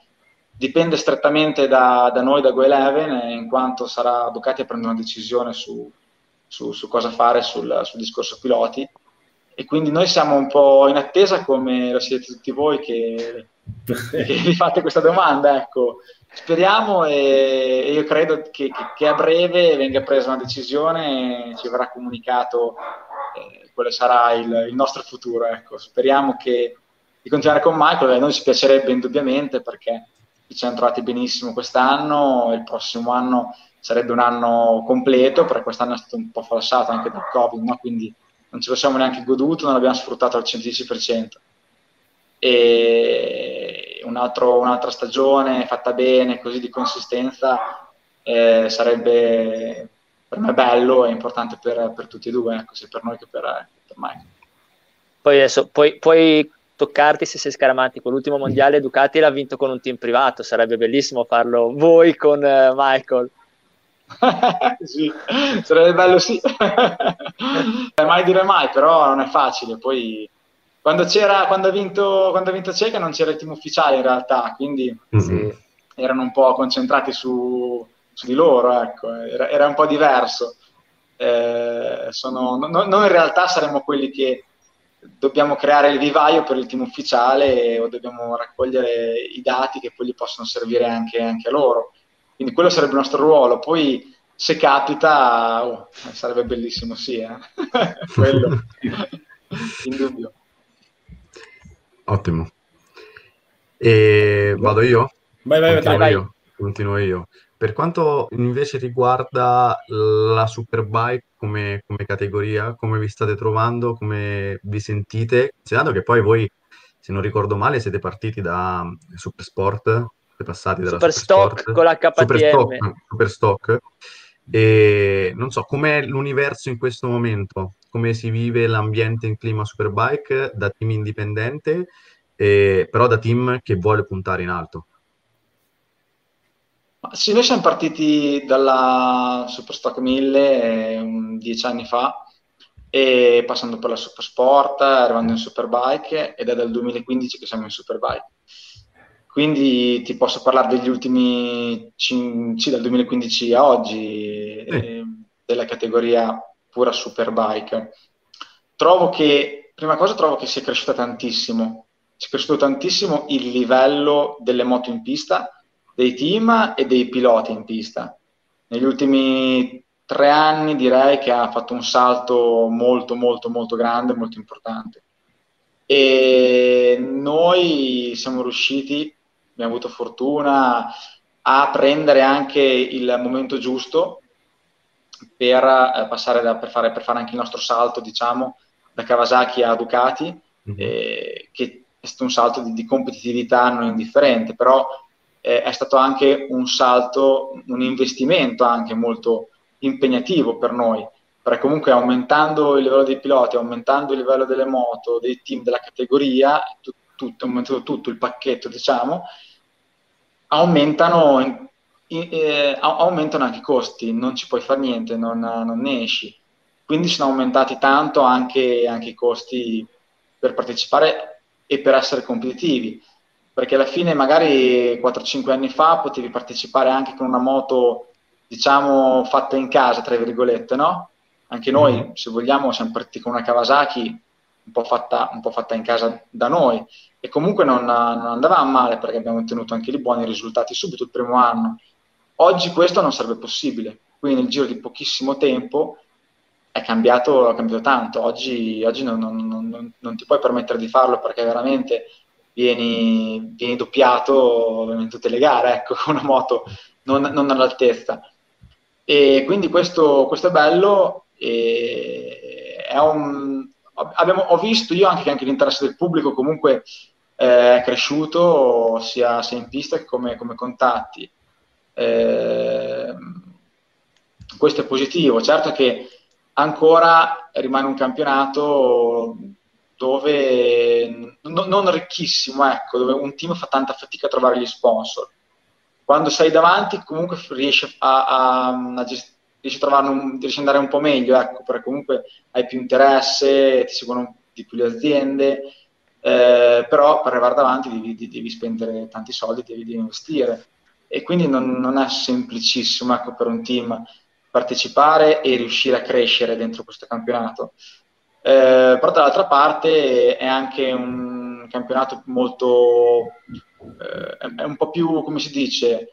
dipende strettamente da, da noi, da GoEleven, in quanto sarà Ducati a prendere una decisione su, su, su cosa fare sul, sul, discorso piloti. E quindi noi siamo un po' in attesa, come lo siete tutti voi che, che vi fate questa domanda. Ecco. Speriamo e, e io credo che, che, che, a breve venga presa una decisione e ci verrà comunicato eh, quale sarà il, il nostro futuro. Ecco. Speriamo che, di continuare con Michael, a noi ci piacerebbe indubbiamente perché ci siamo trovati benissimo quest'anno, il prossimo anno sarebbe un anno completo, perché quest'anno è stato un po' falsato anche dal Covid, no? quindi non ce lo siamo neanche goduto, non l'abbiamo sfruttato al 110%. E un altro, un'altra stagione fatta bene, così di consistenza, eh, sarebbe per me bello e importante per, per, tutti e due, ecco, sia per noi che per, per Mike. Poi adesso puoi, puoi toccarti se sei scaramantico. L'ultimo mondiale Ducati l'ha vinto con un team privato, sarebbe bellissimo farlo voi con uh, Michael. sì, sarebbe bello sì. mai dire mai, però non è facile. Poi quando, c'era, quando, ha vinto, quando ha vinto Ceca non c'era il team ufficiale in realtà, quindi mm-hmm. erano un po' concentrati su, su di loro, ecco. era, era, un po' diverso. Eh, sono, no, noi in realtà saremmo quelli che dobbiamo creare il vivaio per il team ufficiale o dobbiamo raccogliere i dati che poi gli possono servire anche, anche a loro. Quindi quello sarebbe il nostro ruolo. Poi se capita, oh, sarebbe bellissimo, sì, eh? quello, in dubbio. Ottimo. E vado io? Vai, vai, Continuo vai, io. Continuo io. Per quanto invece riguarda la Superbike come, come categoria, come vi state trovando, come vi sentite, considerando che poi voi, se non ricordo male, siete partiti da Supersport, siete passati dalla Superstock Supersport, con la KTM. Superstock, Superstock. E non so, com'è l'universo in questo momento? Come si vive l'ambiente in clima Superbike da team indipendente, eh, però da team che vuole puntare in alto? Sì, noi siamo partiti dalla Superstock 1000 eh, dieci anni fa, e passando per la Supersport, arrivando in Superbike ed è dal 2015 che siamo in Superbike. Quindi ti posso parlare degli ultimi, cin- sì, dal 2015 a oggi, eh, della categoria pura Superbike. Trovo che, prima cosa, trovo che sia cresciuta tantissimo. Si è cresciuto tantissimo il livello delle moto in pista, dei team e dei piloti in pista. Negli ultimi tre anni direi che ha fatto un salto molto molto molto grande, molto importante. E noi siamo riusciti, abbiamo avuto fortuna a prendere anche il momento giusto per eh, passare da, per, fare, per fare anche il nostro salto, diciamo, da Kawasaki a Ducati, mm-hmm. eh, che è stato un salto di, di competitività non indifferente, però eh, è stato anche un salto, un investimento anche molto impegnativo per noi, perché comunque aumentando il livello dei piloti, aumentando il livello delle moto, dei team della categoria, tutto, tutto, tutto il pacchetto, diciamo, aumentano, in, eh, aumentano anche i costi, non ci puoi fare niente, non, non ne esci. Quindi sono aumentati tanto anche, anche i costi per partecipare e per essere competitivi perché alla fine magari 4-5 anni fa potevi partecipare anche con una moto, diciamo, fatta in casa, tra virgolette, no? Anche noi, mm. se vogliamo, siamo partiti con una Kawasaki un po' fatta, un po fatta in casa da noi e comunque non, non andava male perché abbiamo ottenuto anche lì buoni risultati subito il primo anno. Oggi questo non sarebbe possibile, quindi nel giro di pochissimo tempo è cambiato, è cambiato tanto. Oggi, oggi non, non, non, ti puoi permettere di farlo perché veramente vieni, vieni doppiato in tutte le gare, ecco, con una moto non, non all'altezza. E quindi questo, questo è bello. è un, abbiamo, ho visto io anche che anche l'interesse del pubblico comunque è cresciuto sia, sia in pista che come, come contatti. Eh, questo è positivo. Certo che ancora rimane un campionato dove no, non ricchissimo, ecco, dove un team fa tanta fatica a trovare gli sponsor. Quando sei davanti comunque riesci a, a, a, gest- riesci a, un, riesci andare un po' meglio, ecco, perché comunque hai più interesse, ti seguono di più le aziende, eh, però per arrivare davanti devi, devi, spendere tanti soldi, devi, devi investire. E quindi non, non è semplicissimo ecco, per un team partecipare e riuscire a crescere dentro questo campionato. Eh, però dall'altra parte è anche un campionato molto, eh, è un po' più, come si dice,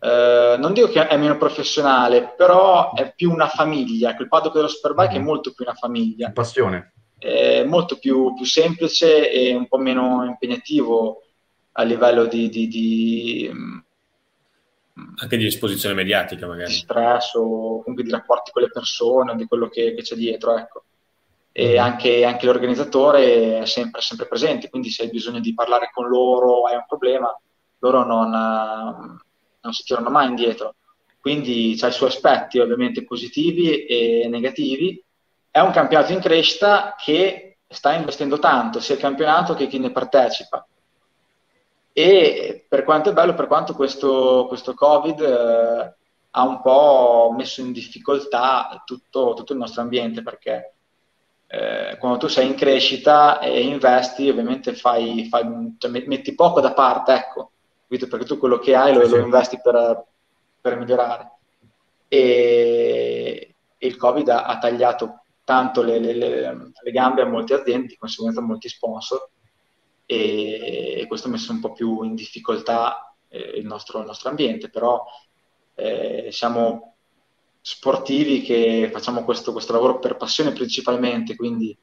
eh, non dico che è meno professionale, però è più una famiglia. Quel paddock dello Superbike mm. è molto più una famiglia. Passione. È molto più, più, semplice e un po' meno impegnativo a livello di, di, di, Anche di esposizione mediatica, magari. di stress o comunque di rapporti con le persone, di quello che, che c'è dietro, ecco. E anche, anche l'organizzatore è sempre, sempre presente, quindi se hai bisogno di parlare con loro, hai un problema, loro non, eh, non si tirano mai indietro. Quindi c'ha i suoi aspetti ovviamente positivi e negativi. È un campionato in crescita che sta investendo tanto, sia il campionato che chi ne partecipa. E per quanto è bello, per quanto questo, questo Covid eh, ha un po' messo in difficoltà tutto, tutto il nostro ambiente, perché eh, quando tu sei in crescita e investi, ovviamente fai, fai, cioè, metti poco da parte, ecco, perché tu quello che hai lo, lo investi per, per migliorare. E, e, il Covid ha, ha tagliato tanto le, le, le, le, gambe a molte aziende, di conseguenza a molti sponsor, e, e questo ha messo un po' più in difficoltà eh, il, nostro, il, nostro, ambiente, però eh, siamo sportivi che facciamo questo, questo, lavoro per passione principalmente, quindi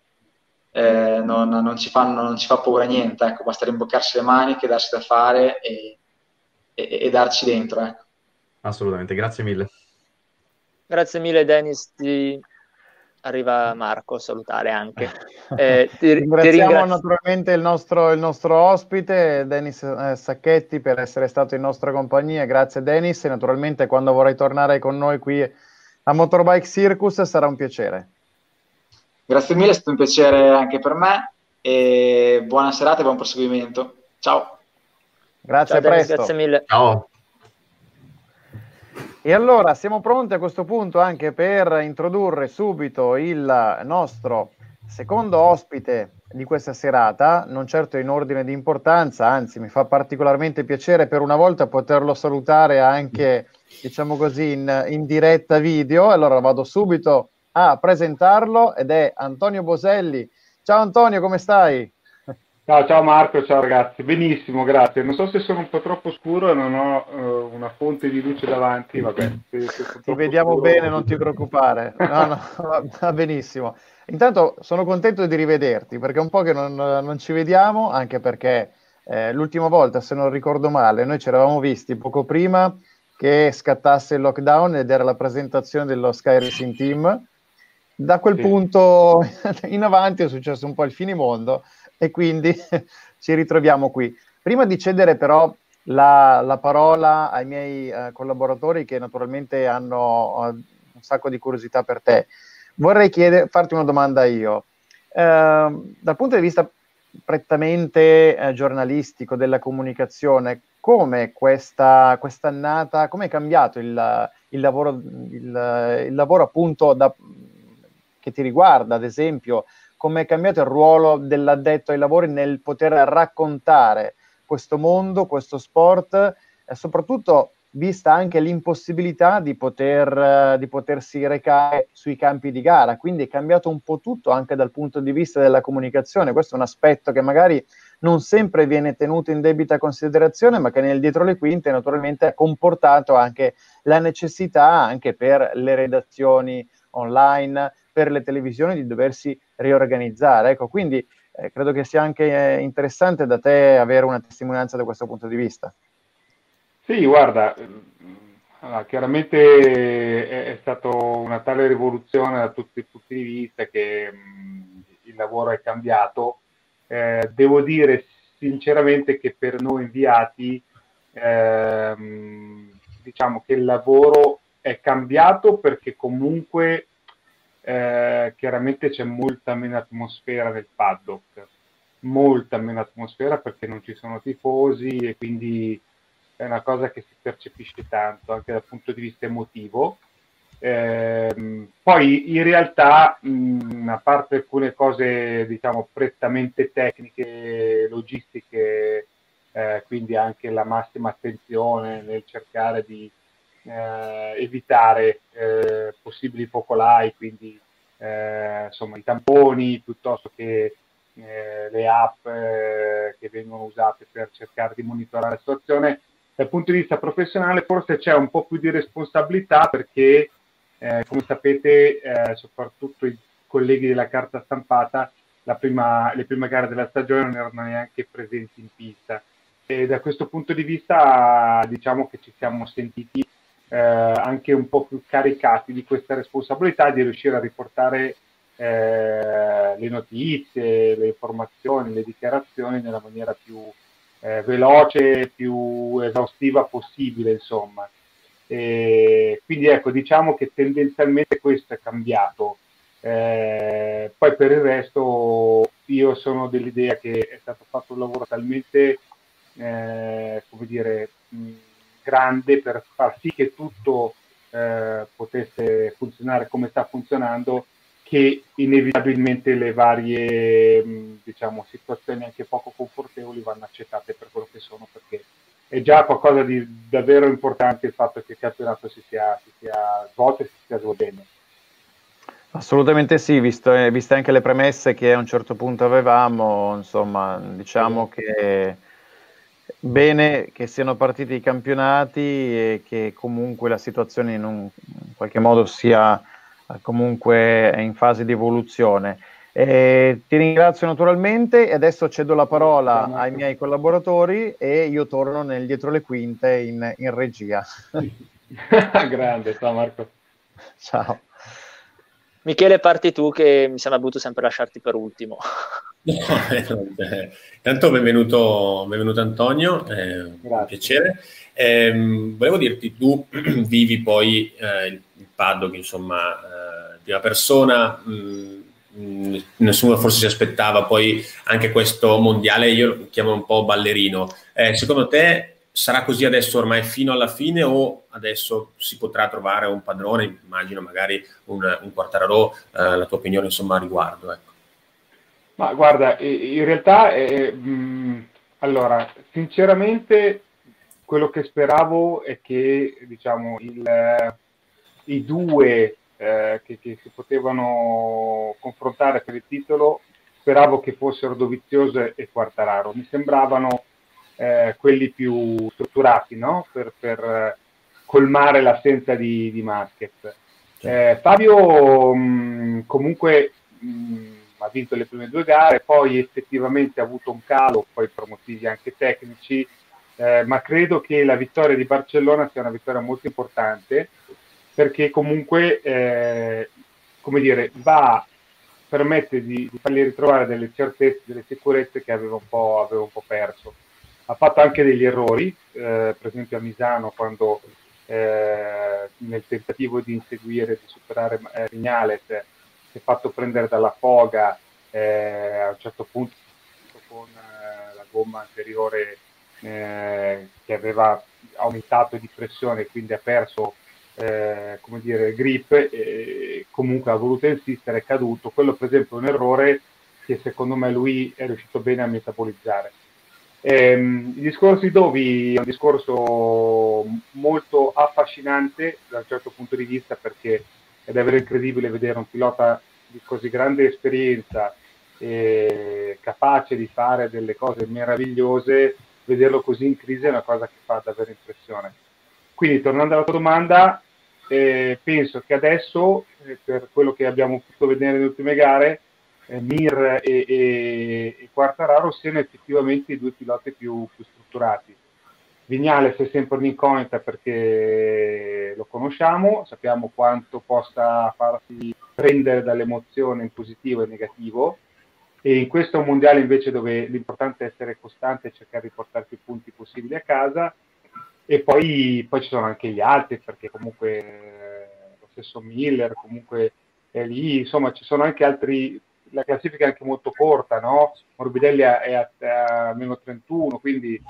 eh, non, non, ci fanno, non, ci fa paura niente, ecco, basta rimboccarsi le maniche, darsi da fare e, e, e darci dentro. Ecco. Assolutamente, grazie mille. Grazie mille Dennis, ti... arriva Marco a salutare anche. Eh, ti, Ringraziamo ti ringrazio... naturalmente il nostro, il nostro ospite, Dennis eh, Sacchetti, per essere stato in nostra compagnia. Grazie Dennis e naturalmente quando vorrai tornare con noi qui a Motorbike Circus sarà un piacere. Grazie mille, è stato un piacere anche per me e buona serata e buon proseguimento. Ciao. Grazie, Ciao, Dennis, grazie mille. Ciao. E allora siamo pronti a questo punto anche per introdurre subito il nostro secondo ospite di questa serata, non certo in ordine di importanza, anzi mi fa particolarmente piacere per una volta poterlo salutare anche, diciamo così, in, in diretta video. Allora vado subito a presentarlo ed è Antonio Boselli. Ciao Antonio, come stai? Ciao, ciao Marco, ciao ragazzi, benissimo, grazie. Non so se sono un po' troppo scuro e non ho uh, una fonte di luce davanti, vabbè. Se, se ti vediamo scuro... bene, non ti preoccupare. No, no, va benissimo. Intanto sono contento di rivederti perché è un po' che non, non ci vediamo, anche perché eh, l'ultima volta, se non ricordo male, noi ci eravamo visti poco prima che scattasse il lockdown ed era la presentazione dello Sky Racing Team. Da quel sì. punto in avanti è successo un po' il finimondo e quindi ci ritroviamo qui. Prima di cedere però la, la parola ai miei uh, collaboratori che naturalmente hanno uh, un sacco di curiosità per te, vorrei chiedere, farti una domanda io. Uh, dal punto di vista prettamente eh, giornalistico della comunicazione, come questa quest'annata, come è cambiato il, il lavoro, il, il lavoro appunto da, che ti riguarda, ad esempio, come è cambiato il ruolo dell'addetto ai lavori nel poter raccontare questo mondo, questo sport, e soprattutto vista anche l'impossibilità di, poter, di potersi recare sui campi di gara. Quindi è cambiato un po' tutto anche dal punto di vista della comunicazione. Questo è un aspetto che magari non sempre viene tenuto in debita considerazione, ma che nel dietro le quinte naturalmente ha comportato anche la necessità anche per le redazioni online, per le televisioni di doversi riorganizzare. Ecco, quindi eh, credo che sia anche eh, interessante da te avere una testimonianza da questo punto di vista. Sì, guarda, allora, chiaramente è, è stata una tale rivoluzione da tutti i punti di vista che mh, il lavoro è cambiato. Eh, devo dire sinceramente che per noi inviati ehm, diciamo che il lavoro è cambiato perché comunque eh, chiaramente c'è molta meno atmosfera nel paddock, molta meno atmosfera perché non ci sono tifosi e quindi è una cosa che si percepisce tanto anche dal punto di vista emotivo. Eh, poi in realtà, mh, a parte alcune cose diciamo prettamente tecniche, logistiche, eh, quindi anche la massima attenzione nel cercare di eh, evitare eh, possibili focolai, quindi eh, insomma i tamponi piuttosto che eh, le app che vengono usate per cercare di monitorare la situazione. Dal punto di vista professionale forse c'è un po' più di responsabilità perché, eh, come sapete, eh, soprattutto i colleghi della carta stampata, prima, le prime gare della stagione non erano neanche presenti in pista. E da questo punto di vista diciamo che ci siamo sentiti eh, anche un po' più caricati di questa responsabilità di riuscire a riportare eh, le notizie, le informazioni, le dichiarazioni nella maniera più eh, veloce, più esaustiva possibile, insomma. E quindi ecco, diciamo che tendenzialmente questo è cambiato. Eh, poi per il resto io sono dell'idea che è stato fatto un lavoro talmente, eh, come dire, grande per far sì che tutto eh, potesse funzionare come sta funzionando che inevitabilmente le varie mh, diciamo, situazioni anche poco confortevoli vanno accettate per quello che sono perché è già qualcosa di davvero importante il fatto che il campionato si sia, si sia svolto e si stia svolgendo. Assolutamente sì, visto, viste anche le premesse che a un certo punto avevamo, insomma, diciamo che bene che siano partiti i campionati e che comunque la situazione in, un, in qualche modo sia comunque in fase di evoluzione. Eh, ti ringrazio naturalmente e adesso cedo la parola ai miei collaboratori e io torno nel dietro le quinte in, in regia. Grande, ciao Marco. Ciao. Michele, parti tu che mi sembra voluto sempre lasciarti per ultimo. No, eh, intanto benvenuto, benvenuto Antonio, eh, un piacere. Eh, volevo dirti, tu vivi poi eh, il paddock, insomma, eh, prima persona, mh, mh, nessuno forse si aspettava poi anche questo mondiale, io lo chiamo un po' ballerino. Eh, secondo te sarà così adesso ormai fino alla fine o adesso si potrà trovare un padrone, immagino magari un, un Quartararo, la tua opinione insomma a riguardo? Ecco. Ma guarda, in realtà, eh, mh, allora, sinceramente, quello che speravo è che, diciamo, il, i due eh, che, che, si potevano confrontare per il titolo, speravo che fossero Dovizioso e Quartararo. Mi sembravano eh, quelli più strutturati, no? Per, per colmare l'assenza di, di Marquez. Eh, Fabio, mh, comunque... Mh, ha vinto le prime due gare, poi effettivamente ha avuto un calo, poi per motivi anche tecnici, eh, ma credo che la vittoria di Barcellona sia una vittoria molto importante perché comunque, eh, come dire, va, permette di, di, fargli ritrovare delle certezze, delle sicurezze che aveva un po', aveva un po perso. Ha fatto anche degli errori, eh, per esempio a Misano quando eh, nel tentativo di inseguire, di superare eh, Vignales, si è fatto prendere dalla foga eh, a un certo punto con eh, la gomma anteriore eh, che aveva aumentato di pressione e quindi ha perso eh, come dire, grip e comunque ha voluto insistere, è caduto. Quello per esempio è un errore che secondo me lui è riuscito bene a metabolizzare. Ehm, il discorso di Dovi è un discorso molto affascinante da un certo punto di vista perché è davvero incredibile vedere un pilota di così grande esperienza e capace di fare delle cose meravigliose, vederlo così in crisi è una cosa che fa davvero impressione. Quindi tornando alla tua domanda, eh, penso che adesso, eh, per quello che abbiamo potuto vedere nelle ultime gare, eh, Mir e, e, e Quartararo siano effettivamente i due piloti più, più strutturati. Vignales è sempre un'incognita perché lo conosciamo, sappiamo quanto possa farsi prendere dall'emozione in positivo e negativo e in questo mondiale invece dove l'importante è essere costante e cercare di portare più punti possibili a casa e poi, poi ci sono anche gli altri perché comunque eh, lo stesso Miller comunque è lì, insomma ci sono anche altri, la classifica è anche molto corta, no? Morbidelli è a, a meno 31, quindi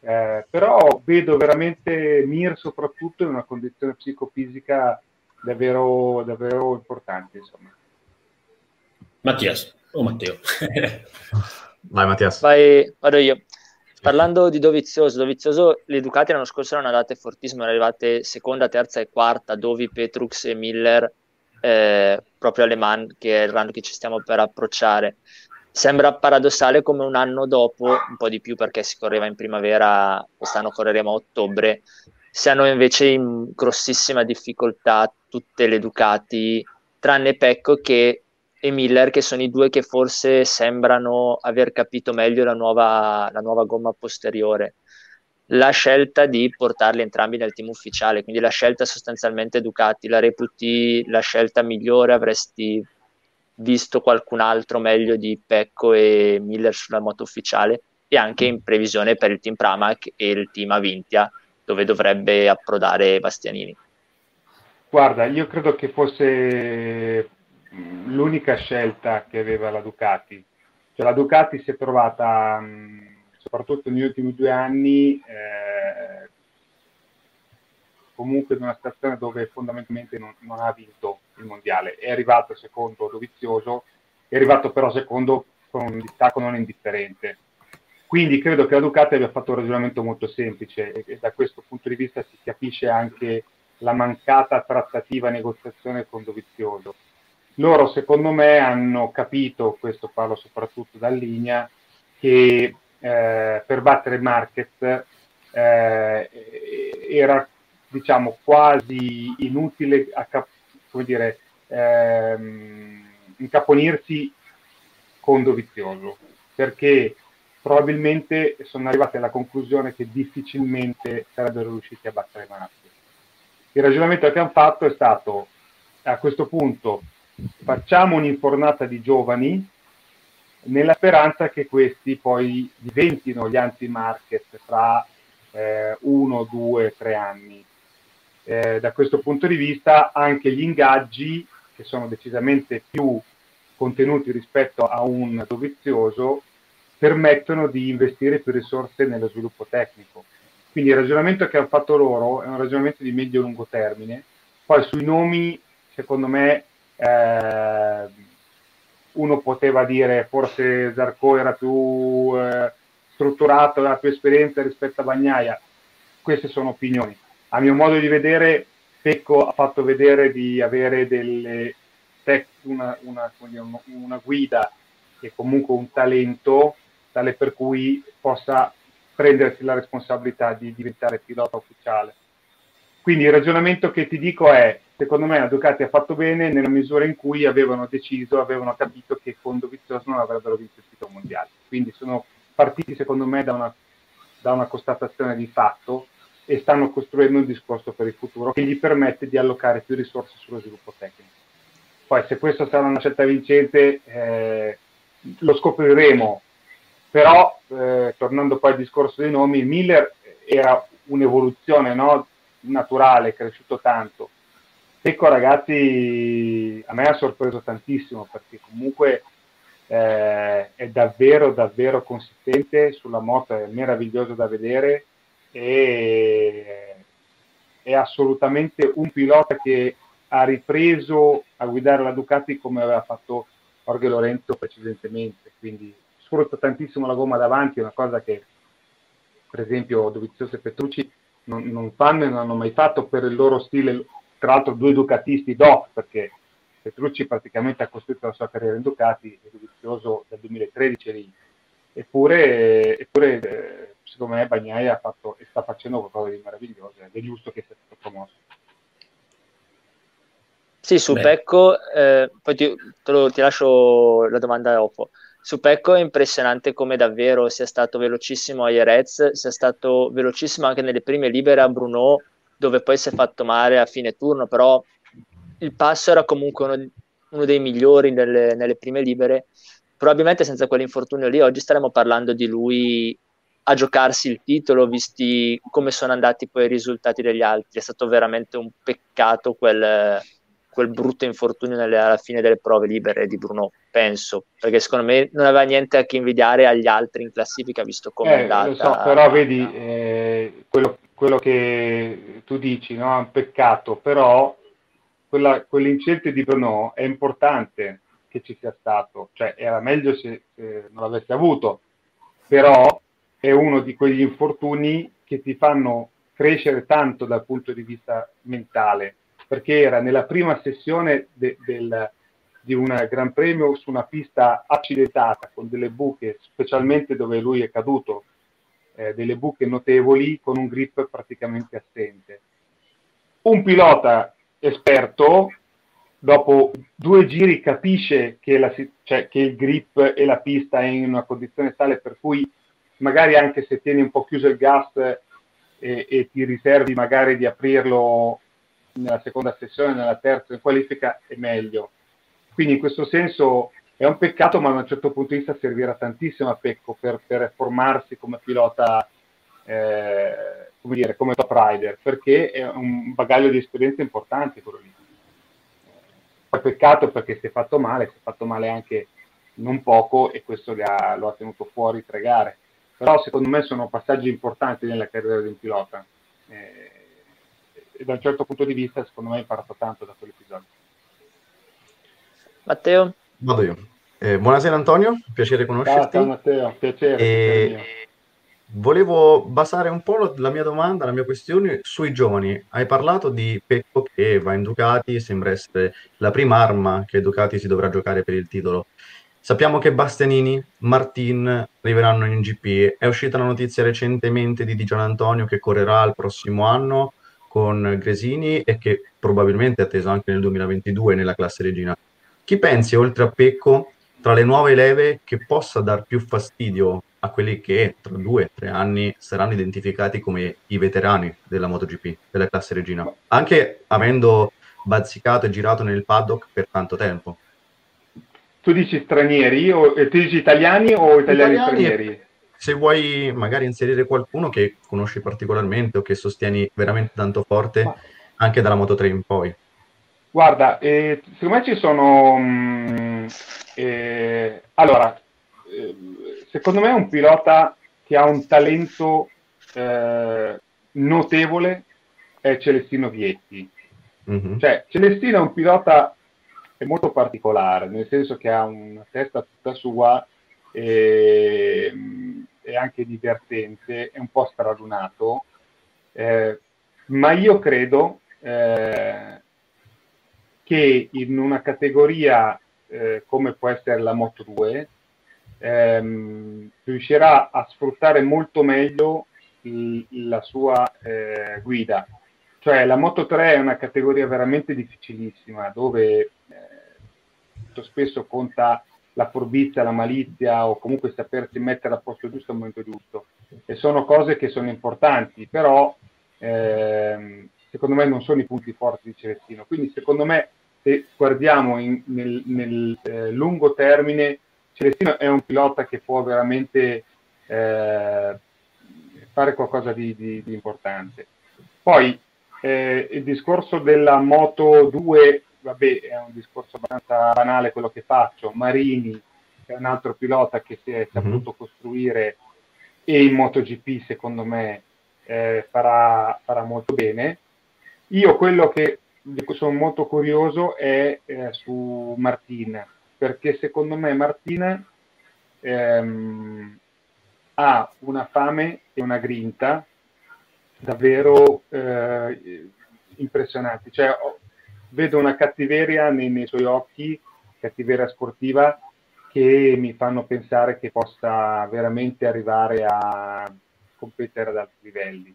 eh, però vedo veramente Mir soprattutto in una condizione psicofisica davvero, davvero importante. Insomma. Mattias o Matteo? Vai Mattias. Vai, vado io. Parlando di Dovizioso, Dovizioso le Ducati l'anno scorso erano andate fortissime, erano arrivate seconda, terza e quarta, Dovi, Petrux e Miller eh, proprio alle Man, che è il run che ci stiamo per approcciare. Sembra paradossale come un anno dopo, un po' di più perché si correva in primavera, quest'anno correremo a ottobre, siano invece in grossissima difficoltà tutte le Ducati, tranne Pecco che e Miller, che sono i due che forse sembrano aver capito meglio la nuova, la nuova gomma posteriore. La scelta di portarli entrambi nel team ufficiale, quindi la scelta sostanzialmente Ducati, la reputi la scelta migliore, avresti visto qualcun altro meglio di Pecco e Miller sulla moto ufficiale e anche in previsione per il team Pramac e il team Avintia, dove dovrebbe approdare Bastianini. Guarda, io credo che fosse l'unica scelta che aveva la Ducati. Cioè, la Ducati si è trovata, soprattutto negli ultimi due anni, eh, comunque in una situazione dove fondamentalmente non, non, ha vinto il mondiale. È arrivato secondo Dovizioso, è arrivato però secondo con un distacco non indifferente. Quindi credo che la Ducati abbia fatto un ragionamento molto semplice e, e da questo punto di vista si capisce anche la mancata trattativa negoziazione con Dovizioso loro secondo me hanno capito, questo parlo soprattutto da linea, che eh, per battere Market eh, era diciamo quasi inutile dire, ehm, incaponirsi con Dovizioso perché probabilmente sono arrivati alla conclusione che difficilmente sarebbero riusciti a battere Market. Il ragionamento che hanno fatto è stato a questo punto facciamo un'infornata di giovani nella speranza che questi poi diventino gli anti-market tra eh, uno, due, tre anni. Eh, da questo punto di vista anche gli ingaggi, che sono decisamente più contenuti rispetto a un dovizioso, permettono di investire più risorse nello sviluppo tecnico. Quindi il ragionamento che hanno fatto loro è un ragionamento di medio-lungo termine. Poi sui nomi, secondo me, eh, uno poteva dire forse Zarco era più eh, strutturato, aveva più esperienza rispetto a Bagnaia. Queste sono opinioni. A mio modo di vedere, Pecco ha fatto vedere di avere delle una, una, una guida e comunque un talento tale per cui possa prendersi la responsabilità di diventare pilota ufficiale. Quindi il ragionamento che ti dico è secondo me la Ducati ha fatto bene nella misura in cui avevano deciso, avevano capito che con Dovizioso non avrebbero vinto il titolo mondiale. Quindi sono partiti secondo me da una, da una constatazione di fatto e stanno costruendo un discorso per il futuro che gli permette di allocare più risorse sullo sviluppo tecnico. Poi se questa sarà una scelta vincente eh, lo scopriremo, però eh, tornando poi al discorso dei nomi, Miller era un'evoluzione no? Naturale, cresciuto tanto. Ecco ragazzi, a me ha sorpreso tantissimo perché comunque eh, è davvero davvero consistente sulla moto, è meraviglioso da vedere e è assolutamente un pilota che ha ripreso a guidare la Ducati come aveva fatto Jorge Lorenzo precedentemente, quindi sfrutta tantissimo la gomma davanti, una cosa che per esempio Dovizioso e Petrucci non, non fanno e non hanno mai fatto per il loro stile tra l'altro due ducatisti doc, perché Petrucci praticamente ha costruito la sua carriera in Ducati, è Dovizioso dal 2013 lì. Eppure, eppure eh, secondo me Bagnaia ha fatto e sta facendo qualcosa di meraviglioso ed è giusto che sia stato promosso. Sì, su Beh. Pecco, eh, poi ti, lo, ti, lascio la domanda dopo. Su Pecco è impressionante come davvero sia stato velocissimo a Jerez, sia stato velocissimo anche nelle prime libere a Bruno, dove poi si è fatto male a fine turno, però il passo era comunque uno, uno dei migliori nelle, nelle, prime libere. Probabilmente senza quell'infortunio lì oggi staremmo parlando di lui a giocarsi il titolo, visti come sono andati poi i risultati degli altri. È stato veramente un peccato quel, quel brutto infortunio nelle, alla fine delle prove libere di Bruno, penso, perché secondo me non aveva niente a che invidiare agli altri in classifica, visto come eh, è andata. So, però vedi, eh, quello, quello che tu dici, no? è un peccato, però quella, quell'incidente di Bruno è importante che ci sia stato, cioè era meglio se, se non l'avesse avuto, però è uno di quegli infortuni che ti fanno crescere tanto dal punto di vista mentale, perché era nella prima sessione de, del, di un Gran Premio su una pista accidentata con delle buche, specialmente dove lui è caduto, eh, delle buche notevoli con un grip praticamente assente. Un pilota esperto dopo due giri capisce che, la, cioè, che il grip e la pista è in una condizione tale per cui magari anche se tieni un po' chiuso il gas e, e ti riservi magari di aprirlo nella seconda sessione, nella terza in qualifica, è meglio. Quindi in questo senso è un peccato, ma da un certo punto di vista servirà tantissimo a Pecco per, per formarsi come pilota, eh, come dire, come top rider, perché è un bagaglio di esperienza importante quello lì. Poi peccato perché si è fatto male, si è fatto male anche non poco e questo ha, lo ha tenuto fuori tre gare. Però secondo me sono passaggi importanti nella carriera di un pilota. Eh, e da un certo punto di vista secondo me ha imparato tanto da quell'episodio. Matteo? Vado io. Eh, buonasera Antonio, piacere conoscerti. Ciao, Matteo, piacere. E... piacere Volevo basare un po' la mia domanda, la mia questione sui giovani. Hai parlato di Pecco che va in Ducati, sembra essere la prima arma che Ducati si dovrà giocare per il titolo. Sappiamo che Bastianini, Martin arriveranno in GP. È uscita la notizia recentemente di Di Gian Antonio che correrà il prossimo anno con Gresini e che probabilmente è atteso anche nel 2022 nella classe regina. Chi pensi, oltre a Pecco, tra le nuove leve che possa dar più fastidio a quelli che tra due o tre anni saranno identificati come i veterani della MotoGP, della classe regina, anche avendo bazzicato e girato nel paddock per tanto tempo. Tu dici stranieri, o, eh, tu dici italiani o italiani, italiani stranieri? Se vuoi magari inserire qualcuno che conosci particolarmente o che sostieni veramente tanto forte, anche dalla Moto 3 in poi. Guarda, eh, secondo me ci sono... Mh, mm, eh, allora, eh, secondo me è un pilota che ha un talento eh, notevole, è Celestino Vietti. Mm-hmm. Cioè, Celestino è un pilota è molto particolare, nel senso che ha una testa tutta sua e è anche divertente, è un po' stralunato, eh, ma io credo eh, che in una categoria eh, come può essere la Moto 2 ehm, riuscirà a sfruttare molto meglio il, la sua eh, guida. Cioè la Moto 3 è una categoria veramente difficilissima dove eh, spesso conta la forbizia, la malizia o comunque sapersi mettere al posto giusto al momento giusto. E sono cose che sono importanti, però ehm, secondo me non sono i punti forti di Celestino. Quindi secondo me se guardiamo in, nel, nel eh, lungo termine Celestino è un pilota che può veramente eh, fare qualcosa di, di, di importante. Poi eh, il discorso della Moto 2, vabbè, è un discorso abbastanza banale quello che faccio. Marini è un altro pilota che si è mhm. saputo mm-hmm. costruire e in MotoGP secondo me eh, farà, farà, molto bene. Io quello che sono molto curioso è eh, su Martina perché secondo me Martina ehm, ha una fame e una grinta davvero eh, impressionanti. Cioè, ho, vedo una cattiveria nei, nei, suoi occhi, cattiveria sportiva, che mi fanno pensare che possa veramente arrivare a competere ad alti livelli.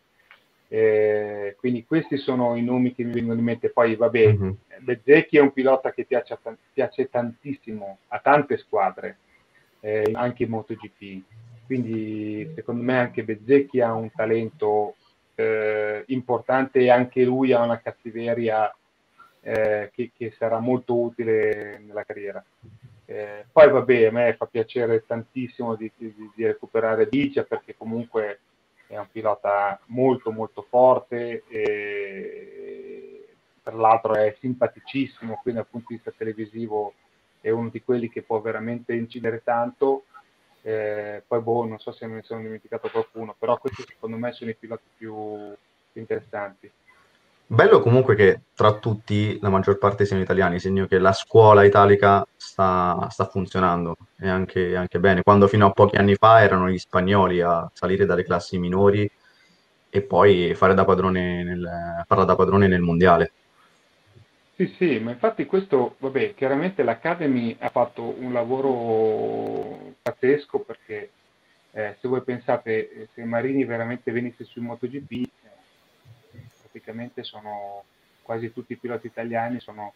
Eh, quindi questi sono i nomi che mi vengono in mente. Poi, vabbè, mm-hmm. Bezzecchi è un pilota che piace, piace tantissimo a tante squadre, eh, anche in MotoGP. Quindi, secondo me, anche Bezzecchi ha un talento eh, importante e anche lui ha una cattiveria eh, che, che, sarà molto utile nella carriera. Eh, poi, vabbè, a me fa piacere tantissimo di, di, di recuperare Bicia perché comunque è un pilota molto molto forte e tra l'altro è simpaticissimo, quindi dal punto di vista televisivo è uno di quelli che può veramente incidere tanto. Eh, poi boh, non so se me ne sono dimenticato qualcuno, però questi secondo me sono i piloti più interessanti. Bello comunque che tra tutti la maggior parte siano italiani, segno che la scuola italica sta, sta funzionando e anche, anche, bene. Quando fino a pochi anni fa erano gli spagnoli a salire dalle classi minori e poi fare da padrone nel, farla da padrone nel mondiale. Sì, sì, ma infatti questo, vabbè, chiaramente l'Academy ha fatto un lavoro pazzesco perché eh, se voi pensate, se Marini veramente venisse sul MotoGP, praticamente sono quasi tutti i piloti italiani sono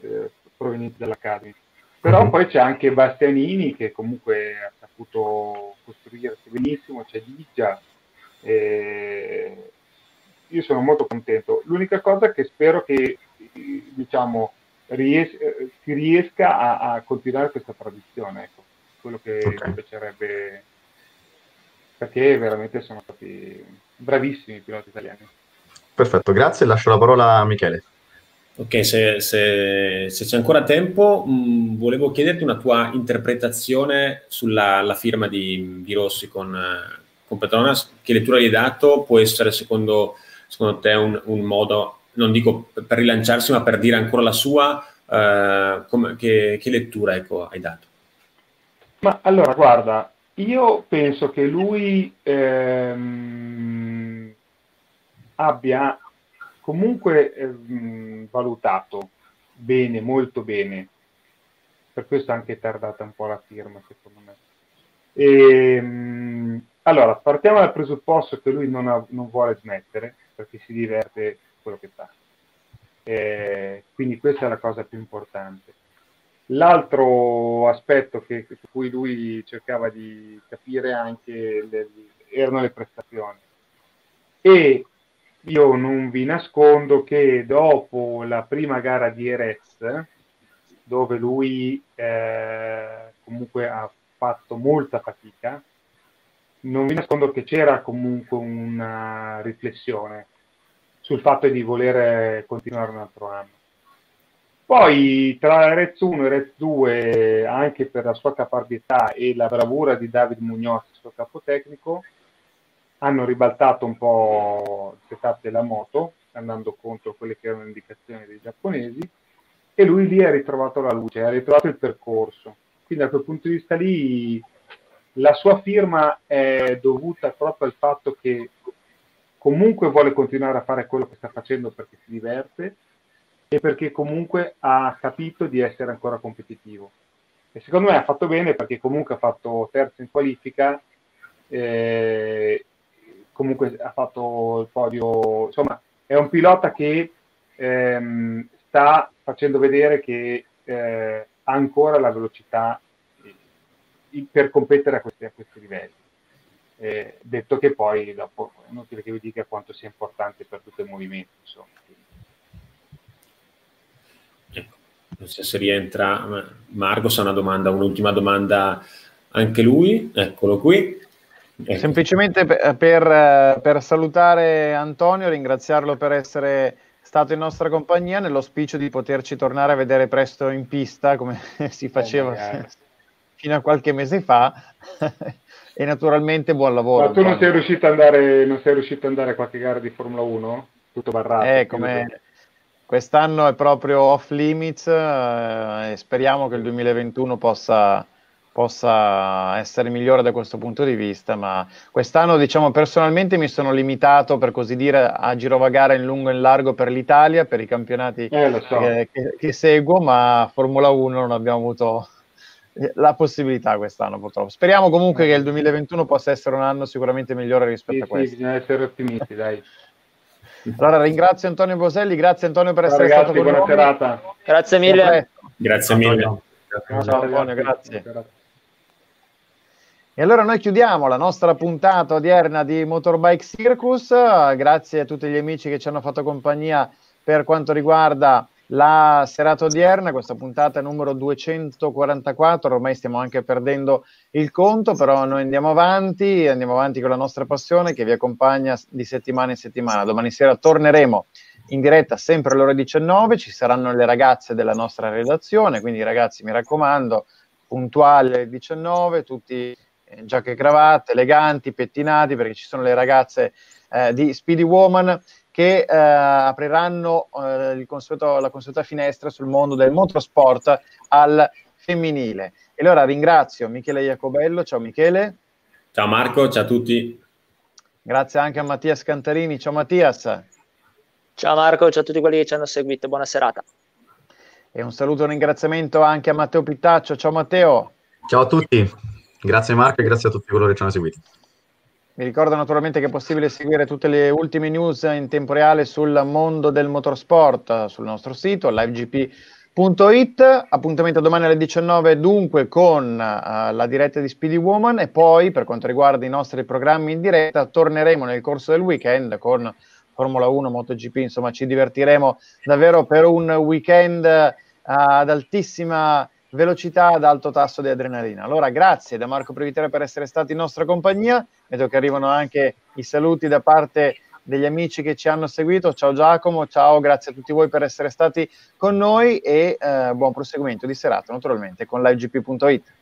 eh, provenienti dall'Academy. Però Mhm. poi c'è anche Bastianini che comunque ha saputo costruirsi benissimo, c'è Digia. e Io sono molto contento. L'unica cosa che spero che eh, diciamo, ries- eh, si riesca a, a continuare questa tradizione, ecco, quello che Ok. mi piacerebbe, perché veramente sono stati bravissimi i piloti italiani. Perfetto, grazie. Lascio la parola a Michele. Ok, se, se- se c'è ancora tempo, mh, volevo chiederti una tua interpretazione sulla la firma di, di Rossi con, eh, con Petronas. Che lettura gli hai dato? Può essere secondo, secondo te un, un modo, non dico per rilanciarsi, ma per dire ancora la sua? eh, come- che, che lettura ecco, hai dato? Ma allora, guarda, io penso che lui ehm, abbia comunque ehm, valutato bene, molto bene, per questo anche tardata un po' la firma, secondo me. Ehm, allora, partiamo dal presupposto che lui non, ha- non vuole smettere, perché si diverte quello che fa. Eh, quindi questa è la cosa più importante. L'altro aspetto che, su cui lui cercava di capire anche le- erano le prestazioni. E io non vi nascondo che dopo la prima gara di Erez, dove lui eh, comunque ha fatto molta fatica, non vi nascondo che c'era comunque una riflessione sul fatto di voler continuare un altro anno. Poi tra Rez 1 e Rez 2, anche per la sua caparbietà e la bravura di David Munoz, il suo capo tecnico, hanno ribaltato un po' il setup della moto, andando contro quelle che erano le indicazioni dei giapponesi, e lui lì ha ritrovato la luce, ha ritrovato il percorso. Quindi da quel punto di vista lì la sua firma è dovuta proprio al fatto che comunque vuole continuare a fare quello che sta facendo perché si diverte e perché comunque ha capito di essere ancora competitivo. E secondo me ha fatto bene perché comunque ha fatto terzo in qualifica, eh, comunque ha fatto il podio, insomma è un pilota che ehm, sta facendo vedere che eh, ha ancora la velocità eh, per competere a questi, a questi livelli. Eh, detto che poi dopo è inutile che vi dica quanto sia importante per tutto il movimento. Insomma. Non so se rientra Marco, se ha una domanda, un'ultima domanda anche lui, eccolo qui. Ecco. Semplicemente per, per, per salutare Antonio, ringraziarlo per essere stato in nostra compagnia nell'auspicio di poterci tornare a vedere presto in pista come si faceva magari. fino a qualche mese fa e naturalmente buon lavoro. Ma tu non sei riuscito ad andare, non sei riuscito ad andare a qualche gara di Formula 1? Tutto barrato. Eh, come quest'anno è proprio off limits eh, e speriamo che il 2021 possa, possa essere migliore da questo punto di vista, ma quest'anno diciamo personalmente mi sono limitato per così dire a girovagare in lungo e in largo per l'Italia, per i campionati Eh, so. che, che- che seguo, ma Formula 1 non abbiamo avuto la possibilità quest'anno purtroppo. Speriamo comunque che il 2021 possa essere un anno sicuramente migliore rispetto Sì, a sì, questo. bisogna essere ottimisti, dai. Allora ringrazio Antonio Boselli, grazie Antonio per essere ragazzi, stato con buona noi. serata. Grazie mille. Grazie mille. Ciao, Ciao, Antonio, ragazzi. grazie. E allora noi chiudiamo la nostra puntata odierna di Motorbike Circus. Grazie a tutti gli amici che ci hanno fatto compagnia per quanto riguarda la serata odierna, questa puntata numero 244, ormai stiamo anche perdendo il conto, però noi andiamo avanti, andiamo avanti con la nostra passione che vi accompagna di settimana in settimana. Domani sera torneremo in diretta sempre alle ore 19, ci saranno le ragazze della nostra redazione, quindi ragazzi mi raccomando, puntuali alle 19, tutti giacche e cravatte, eleganti, pettinati, perché ci sono le ragazze eh, di Speedy Woman che eh, apriranno eh, il consueto- la consueta finestra sul mondo del motorsport al femminile. E allora ringrazio Michele Iacobello, ciao Michele, Ciao Marco, ciao a tutti. grazie anche a Mattias Cantarini, ciao Mattias, Ciao Marco, ciao a tutti quelli che ci hanno seguito, buona serata. e un saluto e un ringraziamento anche a Matteo Pittaccio, ciao Matteo. Ciao a tutti, grazie Marco e grazie a tutti coloro che ci hanno seguito. Vi ricordo naturalmente che è possibile seguire tutte le ultime news in tempo reale sul mondo del motorsport sul nostro sito Speedy.it, appuntamento domani alle 19 dunque con uh, la diretta di Speedy Woman. E poi per quanto riguarda i nostri programmi in diretta torneremo nel corso del weekend con Formula 1, MotoGP, insomma ci divertiremo davvero per un weekend uh, ad altissima velocità ad alto tasso di adrenalina. Allora, grazie da Marco Privitera per essere stati in nostra compagnia. Vedo che arrivano anche i saluti da parte degli amici che ci hanno seguito. Ciao Giacomo, ciao, grazie a tutti voi per essere stati con noi e eh, buon proseguimento di serata naturalmente con livegp.it.